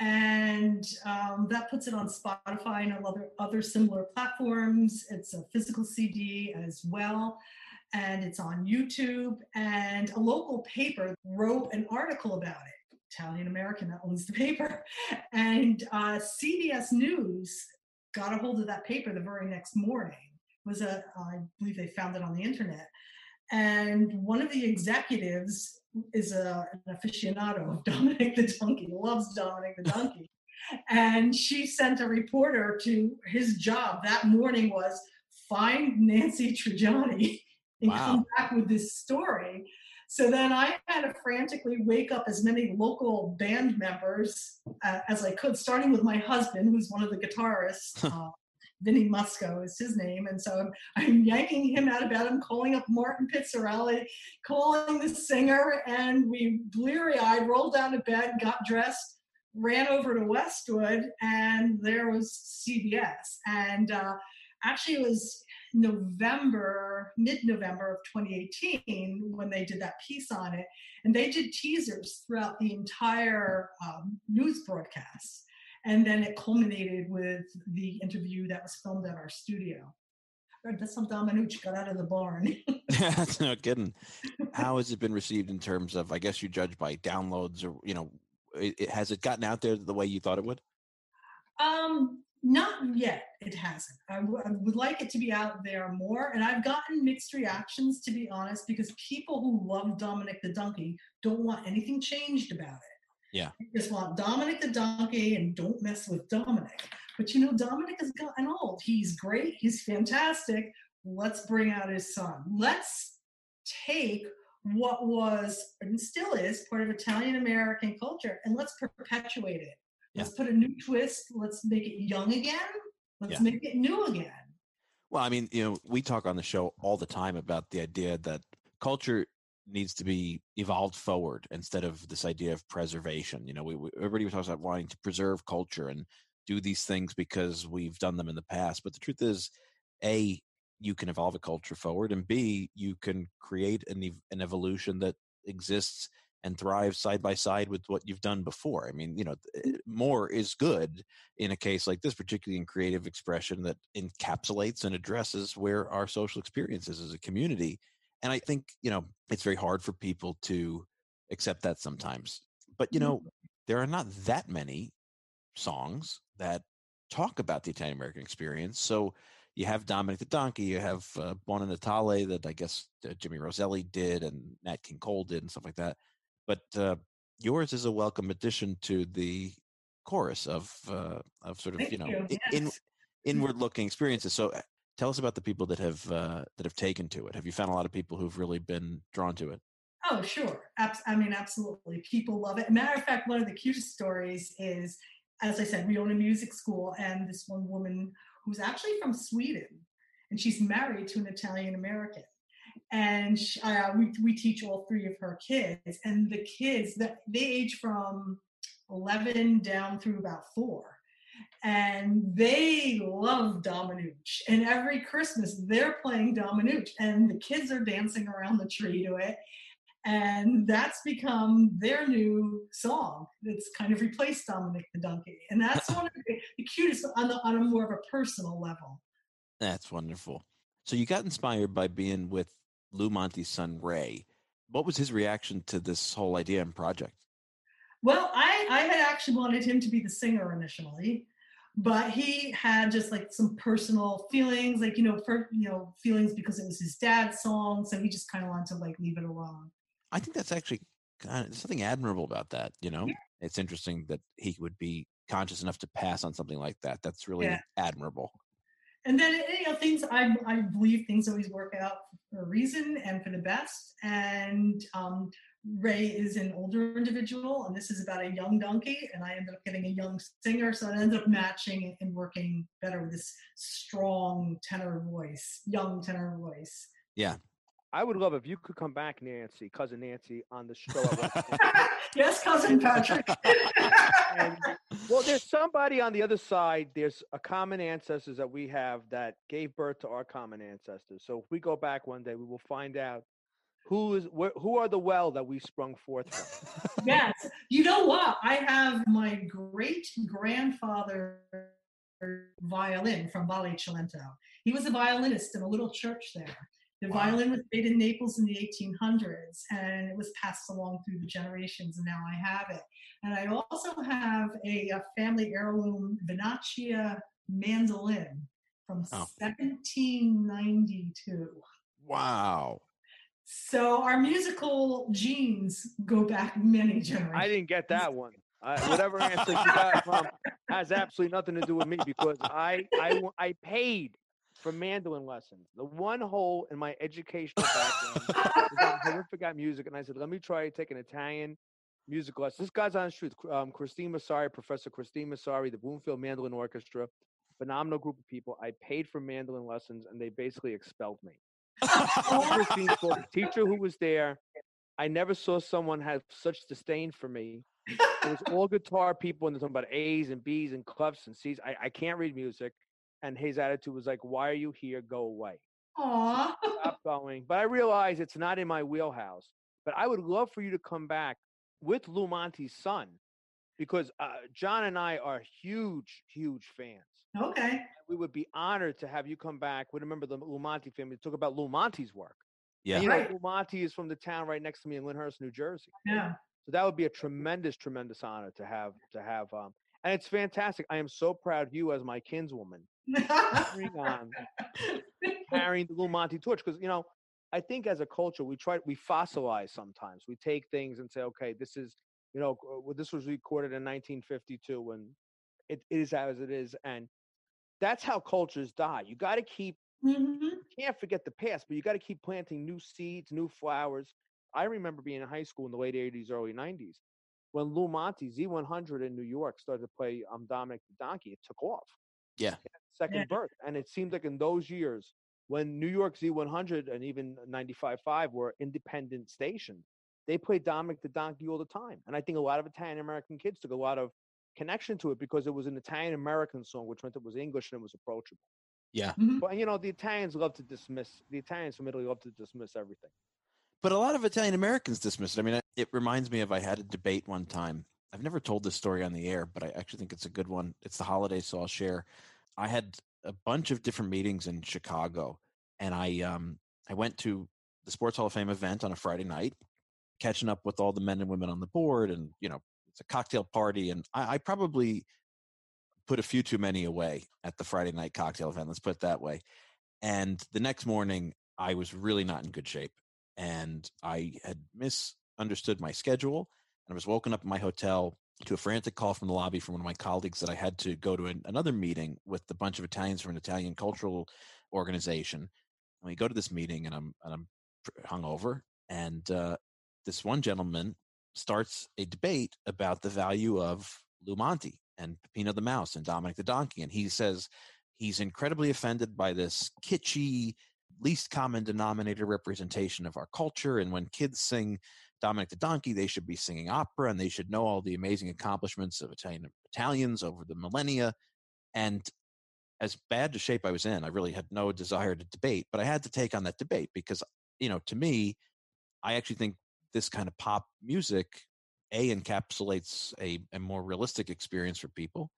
and um, that puts it on Spotify and other other similar platforms. It's a physical CD as well, and it's on YouTube. And a local paper wrote an article about it. Italian American that owns the paper, and uh, CBS News got a hold of that paper the very next morning. It was a I believe they found it on the internet, and one of the executives is a, an aficionado of *laughs* Dominic the Donkey, loves Dominic the Donkey. and she sent a reporter to his job that morning was find Nancy Triggiani *laughs* and Wow. come back with this story. So then I had to frantically wake up as many local band members uh, as I could, starting with my husband, who's one of the guitarists. uh, Vinny Musco is his name. And so I'm, I'm yanking him out of bed. I'm calling up Martin Pizzarelli, calling the singer, and we bleary eyed rolled out of bed, got dressed, ran over to Westwood, and there was CBS. And uh, actually, it was November, mid November of 2018 when they did that piece on it. And they did teasers throughout the entire um, news broadcast. And then it culminated with the interview that was filmed at our studio. That's some Dominooch got out of the barn. *laughs* That's no kidding. How has it been received in terms of? I guess you judge by downloads, or you know, it, it- has it gotten out there the way you thought it would? Um, not yet. It hasn't. I w- I would like it to be out there more, and I've gotten mixed reactions to be honest, because people who love Dominic the Donkey don't want anything changed about it. Yeah. They just want Dominic the Donkey and don't mess with Dominic. But you know, Dominic has gotten old. He's great. He's fantastic. Let's bring out his son. Let's take what was and still is part of Italian American culture and let's perpetuate it. Let's put a new twist. Let's make it young again. Let's Yeah. make it new again. Well, I mean, you know, we talk on the show all the time about the idea that culture needs to be evolved forward instead of this idea of preservation. You know, we, we everybody talks about wanting to preserve culture and do these things because we've done them in the past. But the truth is, a you can evolve a culture forward, and b you can create an an evolution that exists and thrives side by side with what you've done before. I mean, you know, mm. eh, more is good in a case like this, particularly in creative expression that encapsulates and addresses where our social experiences as a community. And I think, you know, it's very hard for people to accept that sometimes. But, you know, there are not that many songs that talk about the Italian American experience. So you have Dominic the Donkey, you have uh, Buona Natale that I guess uh, Jimmy Roselli did and Nat King Cole did and stuff like that. But uh, yours is a welcome addition to the chorus of uh, of sort of you know you, i- in, inward looking experiences. So uh, tell us about the people that have uh, that have taken to it. Have you found a lot of people who've really been drawn to it? Oh, sure. I mean, absolutely. People love it. Matter of fact, one of the cutest stories is, as I said, we own a music school, and this one woman who's actually from Sweden, and she's married to an Italian American. And sh uh, we, we teach all three of her kids, and the kids that they age from 11 down through about four. And they love Dominooch. And every Christmas, they're playing Dominooch, and the kids are dancing around the tree to it and that's become their new song. It's kind of replaced Dominic the Donkey, and that's *laughs* one of the, the cutest on, the, on a more of a personal level. That's wonderful. So you got inspired by being with Lou Monte's son Ray. What was his reaction to this whole idea and project? Well, I I had actually wanted him to be the singer initially, but he had just like some personal feelings, like you know, for you know, feelings because it was his dad's song, so he just kind of wanted to like leave it alone. I think that's actually kind of there's something admirable about that. You know, it's interesting that he would be conscious enough to pass on something like that. That's really Yeah. admirable. and then you know things I I believe things always work out for a reason and for the best. And um, Ray is an older individual, and this is about a young donkey, and I ended up getting a young singer, so it ended up matching and working better with this strong tenor voice, young tenor voice. Yeah. I would love if you could come back, Nancy, cousin Nancy, on the show. *laughs* yes, cousin Patrick. and, well, there's somebody on the other side. There's a common ancestors that we have that gave birth to our common ancestors. So if we go back one day, we will find out who is wh- who are the well that we sprung forth from. *laughs* yes. You know what? I have my great grandfather violin from Valle Cilento. He was a violinist in a little church there. The violin was made in Naples in the 1800s and it was passed along through the generations, and now I have it. And I also have a, a family heirloom Vinaccia mandolin from Oh. 1792. Wow. So our musical genes go back many generations. I didn't get that *laughs* one. I, whatever answer you got from has absolutely nothing to do with me because I I I paid for mandolin lessons. The one hole in my educational background is horrific at music, and I said, let me try to take an Italian music lesson. This guy's on the street. Um, Christine Massari, Professor Christine Massari, the Bloomfield Mandolin Orchestra, phenomenal group of people. I paid for mandolin lessons, and they basically expelled me. Christine spoke, the teacher who was there. I never saw someone have such disdain for me. It was all guitar people, and they're talking about A's and B's and clefs and C's. I, I can't read music. And his attitude was like, Why are you here? Go away. Aw. Stop going. But I realize it's not in my wheelhouse. But I would love for you to come back with Lou Monte's son because uh, John and I are huge, huge fans. Okay. We would be honored to have you come back. We remember the Lou Monte family to talk about Lou Monte's work. Yeah. And you know, Right. Lou Monte is from the town right next to me in Lyndhurst, New Jersey. Yeah. So that would be a tremendous, tremendous honor to have to have. Um, and it's fantastic. I am so proud of you as my kinswoman carrying on, carrying the Lou *laughs* Monte torch. Because you know, I think as a culture, we try we fossilize sometimes. We take things and say, okay, this is you know, this was recorded in 1952, and it is as it is, and that's how cultures die. You got to keep Mhm. you can't forget the past, but you got to keep planting new seeds, new flowers. I remember being in high school in the late 80s, early 90s when Lou Monte Z100 in New York started to play um, Dominic the Donkey. It took off. Yeah. Second Yeah. birth. And it seemed like in those years when New York Z100 and even 95.5 were independent stations, they played Dominic the Donkey all the time. And I think a lot of Italian American kids took a lot of connection to it because it was an Italian American song, which meant it was English and it was approachable. Yeah. Mhm. But you know, the Italians love to dismiss the Italians from Italy love to dismiss everything. But a lot of Italian Americans dismiss it. I mean, it- it reminds me of I had a debate one time. I've never told this story on the air, but I actually think it's a good one. It's the holidays, so I'll share. I had a bunch of different meetings in Chicago, and I um I went to the Sports Hall of Fame event on a Friday night, catching up with all the men and women on the board, and you know it's a cocktail party, and I, I probably put a few too many away at the Friday night cocktail event. Let's put it that way. And the next morning, I was really not in good shape and I had misunderstood my schedule. And I was woken up in my hotel to a frantic call from the lobby from one of my colleagues that I had to go to an, another meeting with a bunch of Italians from an Italian cultural organization. And we go to this meeting, and I'm and I'm hungover, and uh, this one gentleman starts a debate about the value of Lou Monte and Peppino the Mouse and Dominic the Donkey, and he says he's incredibly offended by this kitschy least common denominator representation of our culture. And when kids sing Dominic the Donkey, they should be singing opera and they should know all the amazing accomplishments of Italian Italians over the millennia. And as bad a shape I was in, I really had no desire to debate, but I had to take on that debate because, you know, to me, I actually think this kind of pop music a encapsulates a, a more realistic experience for people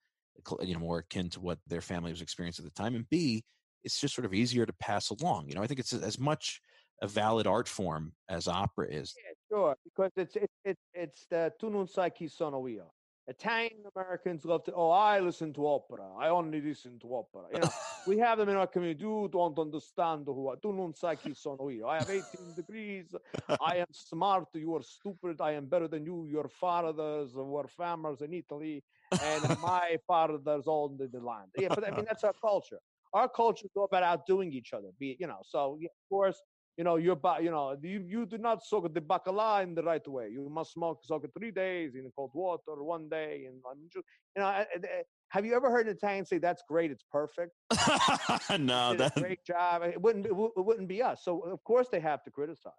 you know more akin to what their family was experiencing at the time and b it's just sort of easier to pass along you know i think it's as much a valid art form as opera is Yeah, Sure, because it's it's it's it's the tu non sai sono io. Italian Americans love to. Oh, I listen to opera. I only listen to opera. You know, *laughs* we have them in our community. You don't understand who. I- Tu non sai chi sono io. I have 18 *laughs* degrees. I am smart. You are stupid. I am better than you. Your fathers were farmers in Italy, and my *laughs* fathers owned the land. Yeah, but I mean that's our culture. Our culture is all about outdoing each other. Be you know. So yeah, of course, you know, you're, you know, you, you do not soak the bacala in the right way. You must smoke, soak it three days in cold water, one day, and. You know, have you ever heard an Italian say, "That's great, it's perfect"? *laughs* no, That's... a great job. It wouldn't, it wouldn't be us. So of course they have to criticize.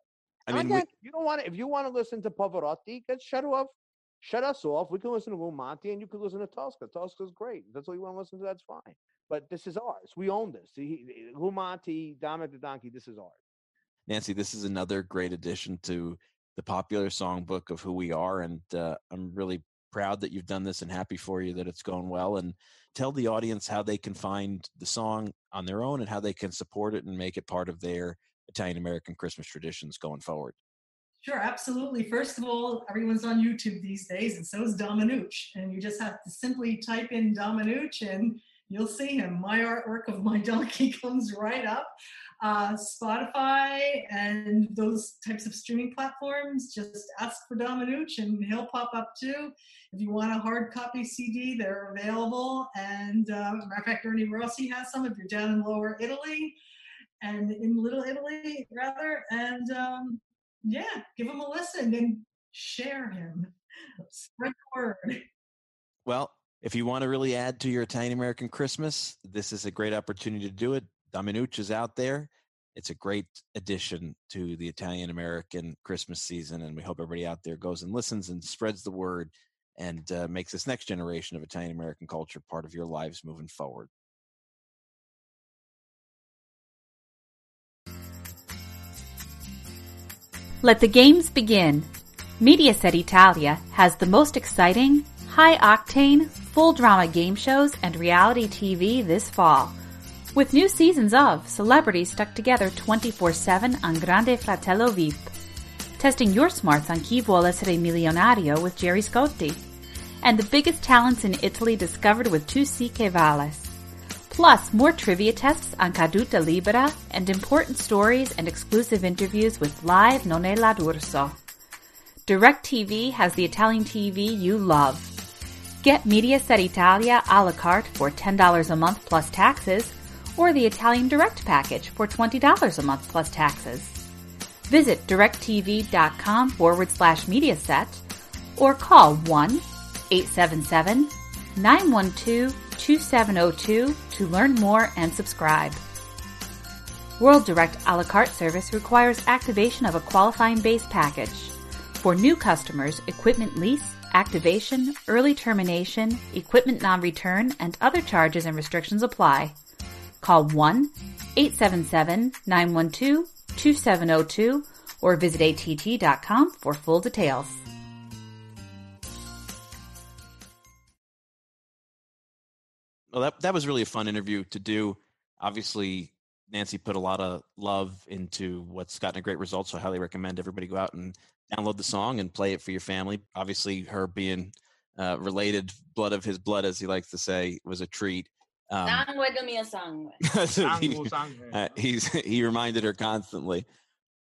I mean, we, you don't want to, if you want to listen to Pavarotti, get shut off, shut us off. We can listen to Monte, and you can listen to Tosca. Tosca's great. If That's all you want to listen to. That's fine. But this is ours. We own this. Monte, Dominic the Donkey. This is ours. Nancy, this is another great addition to the popular songbook of who we are, and uh, I'm really proud that you've done this and happy for you that it's going well. And tell the audience how they can find the song on their own and how they can support it and make it part of their Italian American Christmas traditions going forward. Sure, absolutely. First of all, everyone's on YouTube these days, and so is Dominooch. And you just have to simply type in Dominooch, and you'll see him. My artwork of my *laughs* donkey comes right up. Uh, Spotify and those types of streaming platforms, just ask for Dominooch, and he'll pop up too. If you want a hard copy CD, they're available. And uh, matter of fact, Ernie Rossi has some if you're down in Lower Italy and in Little Italy, rather. And um, yeah, give him a listen and share him. Spread the word. Well, if you want to really add to your Italian American Christmas, this is a great opportunity to do it. Dominooch is out there. It's a great addition to the Italian American Christmas season, and we hope everybody out there goes and listens and spreads the word and uh, makes this next generation of Italian American culture part of your lives moving forward. Let the games begin. Mediaset Italia has the most exciting, high octane, full drama game shows and reality TV this fall. With new seasons of Celebrities Stuck Together 24 7 on Grande Fratello VIP. Testing your smarts on Chi vuole essere milionario with Gerry Scotti. And the biggest talents in Italy discovered with Tú sí que vales. Plus, more trivia tests on Caduta Libera and important stories and exclusive interviews with live Non è la D'Urso. DirecTV has the Italian TV you love. Get Mediaset Italia a la carte for $10 a month plus taxes, or the Italian Direct package for $20 a month plus taxes. Visit directtv.com forward slash Mediaset or call 1 877 912 2702 to learn more and subscribe. World Direct a la carte service requires activation of a qualifying base package. For new customers, equipment lease, activation, early termination, equipment non-return, and other charges and restrictions apply. Call 1-877-912-2702 or visit att.com for full details. Well, that that was really a fun interview to do. Obviously, Nancy put a lot of love into what's gotten a great result. So I highly recommend everybody go out and download the song and play it for your family. Obviously, her being uh, related, blood of his blood, as he likes to say, was a treat. Um, Sangue del mio sangue. so *laughs* he, Sangue, sangue. uh, he's *laughs* he reminded her constantly.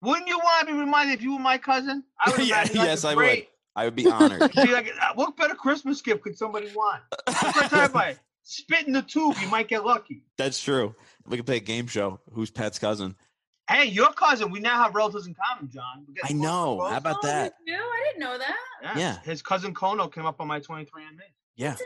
Wouldn't you want to be reminded if you were my cousin? I would *laughs* Yeah, imagine that's yes, a I would. I would be honored. Be like, uh, what better Christmas gift could somebody want? That's what I tell everybody. Spit in the tube, you might get lucky. That's true. We can play a game show. Who's Pat's cousin? Hey, your cousin, we now have relatives in common, John. I know. How about that? No, I didn't know that. Yeah. Yeah. His cousin Kono came up on my 23andMe. Yeah. That's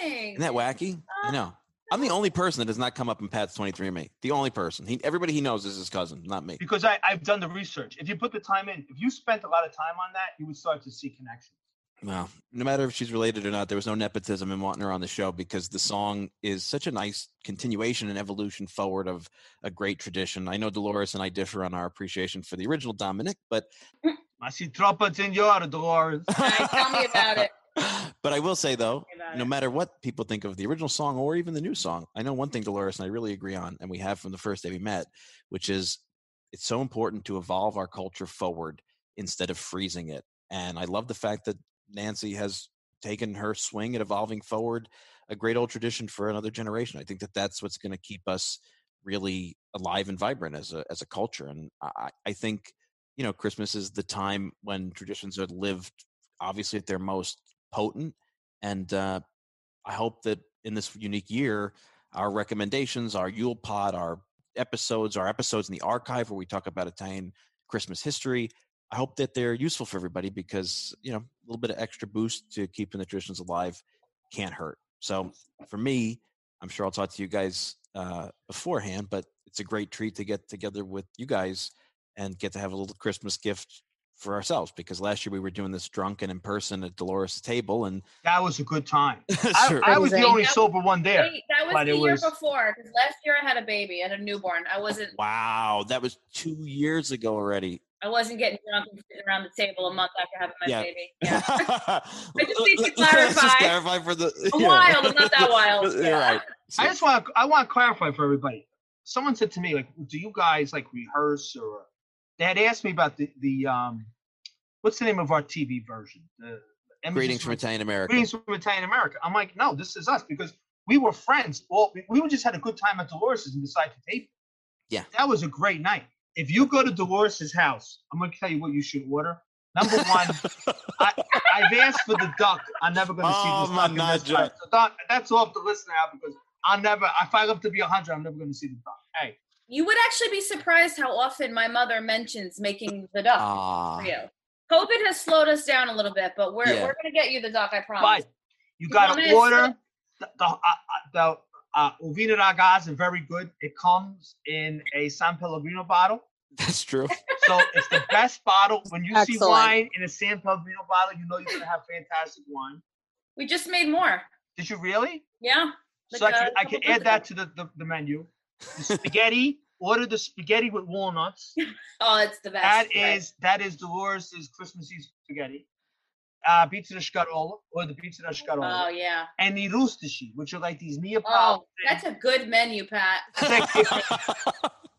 amazing. Isn't that wacky? Uh, I know. I'm the only person that does not come up in Pat's 23andMe. The only person. He, everybody he knows is his cousin, not me. Because I, I've done the research. If you put the time in, if you spent a lot of time on that, you would start to see connections. Well, no matter if she's related or not, there was no nepotism in wanting her on the show because the song is such a nice continuation and evolution forward of a great tradition. I know Dolores and I differ on our appreciation for the original Dominic, but mm. Ma si troppo signora, Dolores. tell me about it. *laughs* but I will say though, no matter what people think of the original song or even the new song, I know one thing Dolores and I really agree on, and we have from the first day we met, which is it's so important to evolve our culture forward instead of freezing it. And I love the fact that Nancy has taken her swing at evolving forward a great old tradition for another generation. I think that that's what's going to keep us really alive and vibrant as a as a culture. And I, I think you know Christmas is the time when traditions are lived obviously at their most potent. And uh, I hope that in this unique year, our recommendations, our Yule Pot, our episodes our episodes in the archive where we talk about Italian Christmas history. I hope that they're useful for everybody because you know a little bit of extra boost to keeping the traditions alive can't hurt. So for me, I'm sure I'll talk to you guys uh, beforehand, but it's a great treat to get together with you guys and get to have a little Christmas gift for ourselves because last year we were doing this drunk and in person at Dolores' table and That was a good time. *laughs* I, Sure. I was the only That- sober one there. Wait, that was but the it year was- before because last year I had a baby, I had a newborn. I wasn't wow, that was two years ago already. I wasn't getting drunk and sitting around the table a month after having my Yeah. baby. *laughs* Yeah. I just need to Let's clarify. just clarify for the yeah. wild, I'm not that *laughs* wild. You're Yeah. right. I just want to I want to clarify for everybody. Someone said to me like, "Do you guys like rehearse or?" They had asked me about the the um, what's the name of our TV version? The Greetings from Italian America. Greetings from Italian America. I'm like, no, this is us because we were friends. Well, we, we just had a good time at Dolores's and decided to tape. Yeah. That was a great night. If you go to Dolores's house, I'm going to tell you what you should order. Number one, I, I've asked for the duck. I'm never going to see Oh, this duck in this mannaggia. life. So that, that's off the list now because I'll never, if I live to be 100, I'm never going to see the duck. Hey, You would actually be surprised how often my mother mentions making the duck Ah, for you. COVID has slowed us down a little bit, but we're Yeah. we're gonna get you the duck, I promise. but you You got want me to to order the, the, uh, uh, the uh, Uvina Ragaz are very good. It comes in a San Pellegrino bottle. that's true. So it's the best bottle. When you see wine in a San Pellegrino bottle, you know you're gonna have fantastic wine. We just made more. Did you really? Yeah. so I can, uh, I can add that to the, the, the menu. The spaghetti. *laughs* order the spaghetti with walnuts. *laughs* Oh, it's the best. That right. is that is Dolores' Christmas Eve spaghetti. Uh, pizza da scarola or the pizza da scarola. Oh yeah. And the rustici, which are like these Oh, that's a good menu, Pat. *laughs* *laughs* It's like,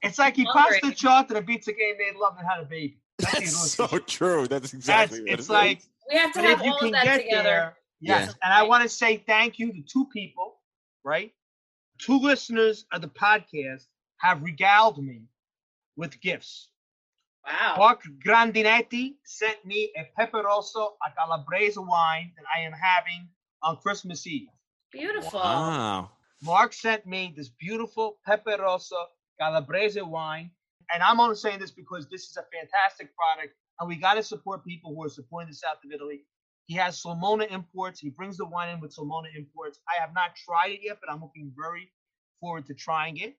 it's like he passed the chart and a pizza game made love and had a baby. That's, That's so true. That's That's exactly what it's it like is. We have to have all of that together. there, yes. Yeah. And I want to say thank you to two people, right? Two listeners of the podcast have regaled me with gifts. Wow. Mark Grandinetti sent me a Peperoso a Calabrese wine that I am having on Christmas Eve. Beautiful. Wow. Mark sent me this beautiful Peperoso Calabrese wine. And I'm only saying this because this is a fantastic product and we got to support people who are supporting the south of Italy. He has Salmona imports. He brings the wine in with Salmona imports. I have not tried it yet, but I'm looking very forward to trying it.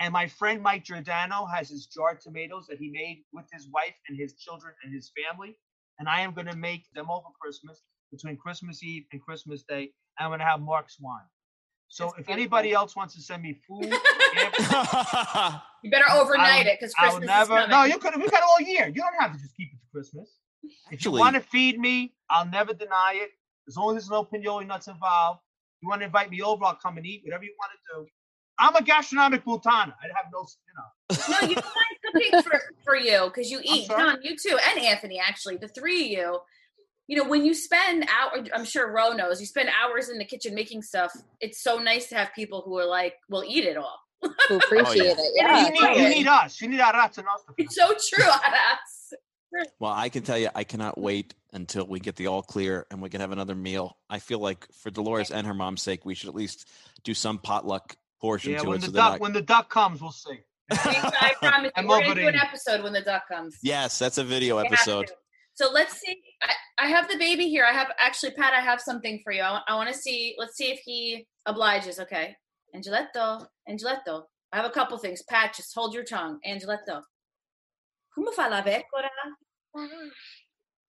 And my friend Mike Giordano has his jarred tomatoes that he made with his wife and his children and his family. And I am going to make them over Christmas between Christmas Eve and Christmas Day. And I'm going to have Mark's wine. So That's if beautiful. anybody else wants to send me food, *laughs* gifts, You better overnight I'll- it because Christmas I'll Christmas never. is coming. No, you could. We got all year. You don't have to just keep it to Christmas. If you Actually- want to feed me, I'll never deny it. As long as there's no pinoli nuts involved. You want to invite me over, I'll come and eat. Whatever you want to do. I'm a gastronomic putana. I have no, you know. no, you don't mind cooking for, for you because you eat. sorry? John, you too, and Anthony, actually, the three of you. You know, when you spend hours, I'm sure Ro knows, you spend hours in the kitchen making stuff. It's so nice to have people who are like, "We'll eat it all." *laughs* Who oh, appreciate it. Yeah, Yeah. you, need, you need us. You need our rats and us. *laughs* It's so true. That's- Well, I can tell you, I cannot wait until we get the all clear and we can have another meal. I feel like for Dolores and her mom's sake, we should at least do some potluck portion Yeah, to when it. the so duck not- when the duck comes, we'll see. I *laughs* promise you, I'm we're gonna do an episode when the duck comes. yes, that's a video We episode. So let's see. I, I have the baby here. I have actually, Pat. I have something for you. I, want to see. Let's see if he obliges. Okay, Angeletto, Angeletto. I have a couple things. Pat, just hold your tongue. Angeletto. Come fa la pecora?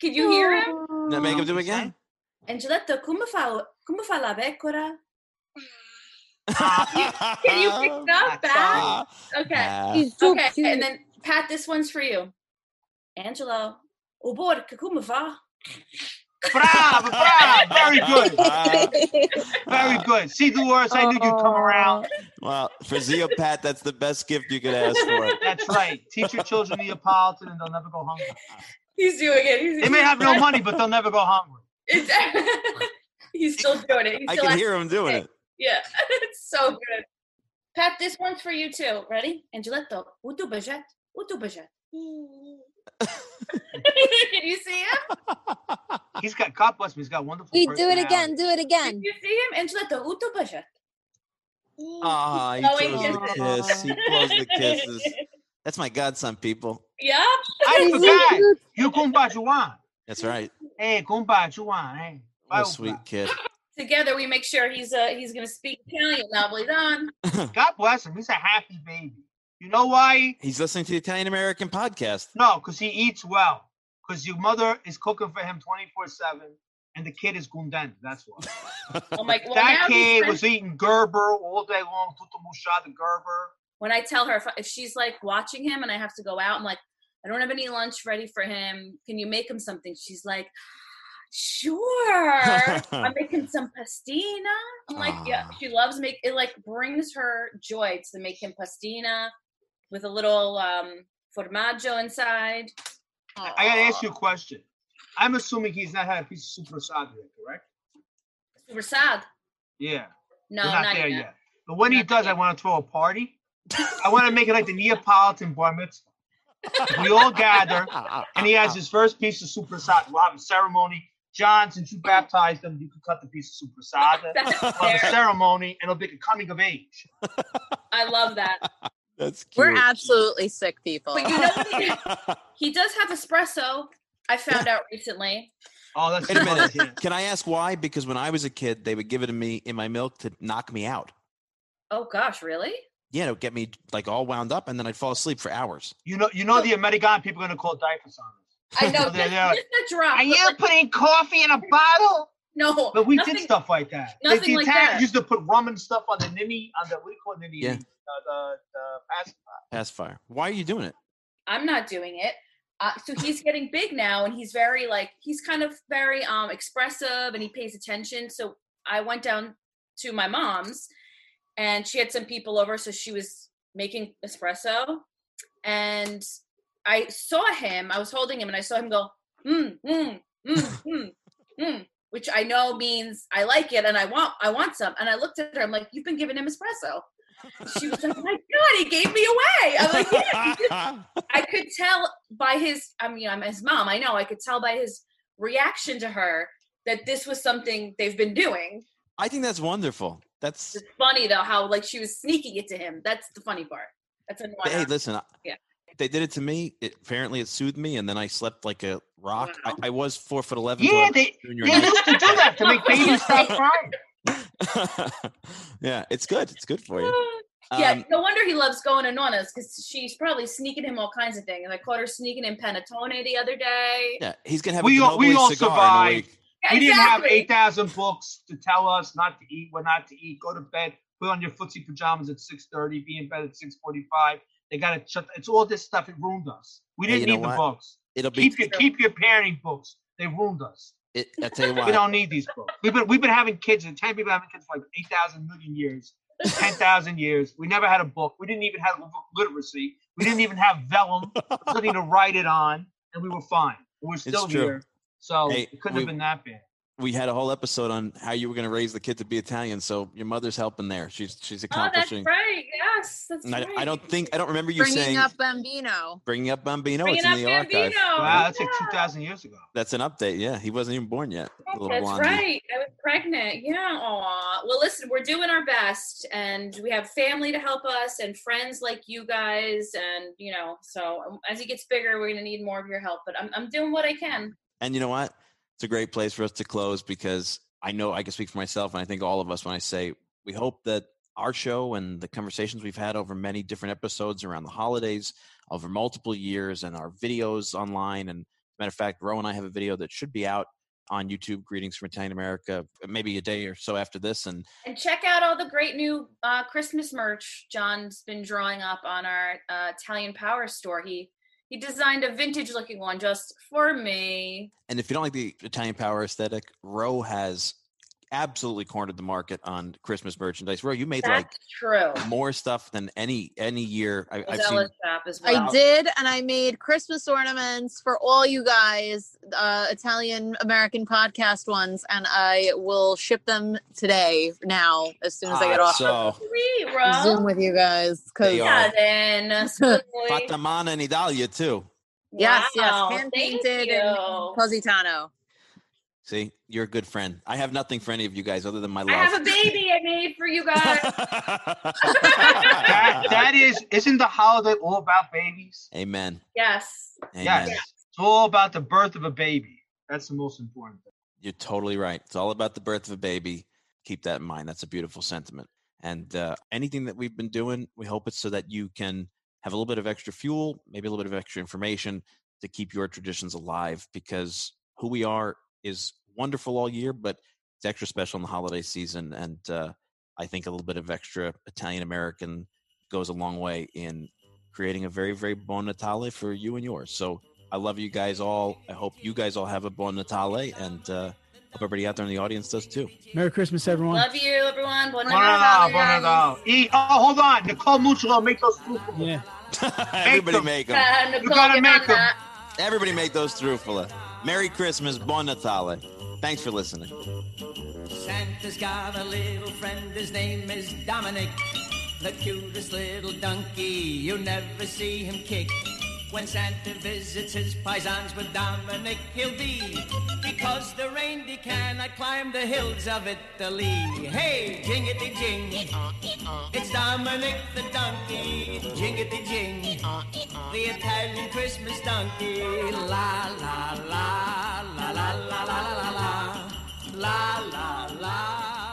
Can you hear him? Now make him do it again. Angeletto, come fa, come fa la pecora? Can you pick it up, Pat? Ah, Okay. He's so Okay, cute. and then Pat, this one's for you. Angelo. O porca, come fa? Bravo, bravo. Very good. *laughs* Very good. See, Dolores, I knew you'd come around. well, for Zio Pat, that's the best gift you could ask for. *laughs* That's right. Teach your children Neapolitan and they'll never go hungry. He's doing it. He's, They may have no money, but they'll never go hungry. It's- *laughs* he's still doing it. He's I still can hear him doing it. Yeah, *laughs* it's so good. Pat, this one's for you too. Ready? Angeletto, utu bajet, utu bajet. Can *laughs* *laughs* you see him? He's got, God bless him, he's got wonderful We do it again. Do it again. Can you see him? Angeletto, utu bajet. Ah, he Blowing blows the kisses. kiss. He blows the kisses. That's my godson, people. Yep. I forgot. You Kumba Juan. That's right. Hey, Kumba Juan. Hey. What a sweet kid. Together we make sure he's uh he's gonna speak Italian now, done. *laughs* God bless him. He's a happy baby. You know why? He's listening to the Italian American podcast. No, because he eats well. Because your mother is cooking for him 24 7, and the kid is gundent. That's why. *laughs* Oh my well, that kid friends- was eating Gerber all day long, tutto mushada Gerber. when I tell her if, if she's like watching him and I have to go out, I'm like, I don't have any lunch ready for him. Can you make him something? She's like, Sure. *laughs* I'm making some pastina. I'm like, yeah. Ah. She loves make it. Like brings her joy to make him pastina with a little um formaggio inside. I gotta ask you a question. I'm assuming he's not had a piece of super sad yet, correct? Super sad. Yeah. No, We're not, not there yet. yet. But when he does, I want to throw a party. *laughs* I want to make it like the Neapolitan bar mitzvah. We all gather, *laughs* and he has his first piece of super sad. We'll have a ceremony. John, since you baptized them, you can cut the piece of super sada. That's We'll have a fair. ceremony, and it'll be a coming of age. I love that. *laughs* That's cute. We're absolutely sick people. But you know what? He, *laughs* he does have espresso. I found out recently. Oh, that's Wait a minute. Can I ask why? Because when I was a kid, they would give it to me in my milk to knock me out. Oh gosh, really? Yeah, it would get me like all wound up, and then I'd fall asleep for hours. You know, you know the American people are gonna call diapers on us. I know. *laughs* They're- Just, they're just a drop. Are you like, putting coffee in a bottle? no, But we nothing, did stuff like that. The- nothing the like Italians that. used to put rum and stuff on the nini, on the what do you call it, nini? Yeah. Uh, the the pacifier. Pacifier. Why are you doing it? I'm not doing it. Uh, so he's getting big now, and he's very like he's kind of very um expressive, and he pays attention. So I went down to my mom's, and she had some people over, so she was making espresso, and I saw him. I was holding him, and I saw him go, mm, mm, mm, *laughs* mm, mm, which I know means I like it, and I want I want some. And I looked at her. I'm like, you've been giving him espresso. She was like, "My God, he gave me away." I'm like, "Yeah." *laughs* I could tell by his. I mean, I'm his mom. I know. I could tell by his reaction to her that this was something they've been doing. I think that's wonderful. That's It's funny though how like she was sneaking it to him. That's the funny part. That's annoying. hey, listen. Yeah. They did it to me. It, apparently, it soothed me, and then I slept like a rock. Wow. I, I was four foot eleven. Yeah, they they used to do that to make babies stop crying. *laughs* yeah, it's good. It's good for you. *gasps* yeah, Um, no wonder he loves going to Nonna's because she's probably sneaking him all kinds of things. And I caught her sneaking in panettone the other day. yeah, he's gonna have We a all we all cigar in a survived. week. Yeah, We didn't have eight thousand books to tell us not to eat, what not to eat. Go to bed. Put on your footsie pajamas at six thirty. Be in bed at six forty-five. They got to shut. It's all this stuff. It ruined us. We didn't know need the what? books. It'll be. Keep your keep your parenting books. They ruined us. It, I tell you what, We don't need these books. We've been we've been having kids and ten people having kids for like eight thousand million years, ten thousand years. We never had a book. We didn't even have literacy. We didn't even have vellum, something to write it on, and we were fine. We're still here, so Hey, it couldn't we- have been that bad. We had a whole episode on how you were going to raise the kid to be Italian. So your mother's helping there. She's she's accomplishing. Oh, that's accomplishing. right. Yes, that's And I, right. I don't think I don't remember you Bringing saying up Bambino. bringing up Bambino. Bringing it's in up the archive. Bambino. Wow, that's like two thousand years ago. That's an update. Yeah, he wasn't even born yet. the little That's blondie. right. I was pregnant. Yeah. Aw. Well, listen, we're doing our best, and we have family to help us, and friends like you guys, and you know. So um, as he gets bigger, we're gonna need more of your help. But I'm I'm doing what I can. And you know what? It's a great place for us to close because I know I can speak for myself, and I think all of us when I say we hope that our show and the conversations we've had over many different episodes around the holidays, over multiple years, and our videos online. And matter of fact, Ro and I have a video that should be out on YouTube. Greetings from Italian America, maybe a day or so after this, and And check out all the great new uh, Christmas merch John's been drawing up on our uh, Italian Power store. He he designed a vintage looking one just for me. And if you don't like the Italian power aesthetic, Ro has absolutely cornered the market on Christmas merchandise. Ro, you made That's like true. more stuff than any any year I, I've seen. Shop as well. I did, and I made Christmas ornaments for all you guys, uh, Italian American podcast ones, and I will ship them today. Now, as soon as I get Ah, off so Sweet, Ro. Zoom with you guys, because They Yeah, are. then. *laughs* Sweet. Fatamana in Italia too. yes, Wow, yes, hand painted you. in Positano. See, you're a good friend. I have nothing for any of you guys other than my love. I love. have a baby I made for you *laughs* guys. That, that is, isn't the holiday all about babies? Amen. yes. Amen. Yes. It's all about the birth of a baby. That's the most important thing. You're totally right. It's all about the birth of a baby. Keep that in mind. That's a beautiful sentiment. And uh, anything that we've been doing, we hope it's so that you can have a little bit of extra fuel, maybe a little bit of extra information to keep your traditions alive because who we are is wonderful all year, but it's extra special in the holiday season. And uh, I think a little bit of extra Italian American goes a long way in creating a very, very Buon Natale for you and yours. So I love you guys all. I hope you guys all have a Buon Natale and uh, hope everybody out there in the audience does too. Merry Christmas, everyone. Love you, everyone. Buon Buon Natale, Natale. Buon Natale. Eat. Oh, hold on. Nicole Mucciolo, make those trufala. Yeah. *laughs* everybody them. make them. Uh, You gotta make on 'em. that. Everybody make those trufala. Merry Christmas, Buon Natale. Thanks for listening. Santa's got a little friend, his name is Dominic. The cutest little donkey, you never see him kick. When Santa visits his paisans with Dominic, he'll be because the reindeer cannot climb the hills of Italy. Hey, jingity jing, it's Dominic the donkey, jingity jing, the Italian Christmas donkey. La la la la la la la la la la la la.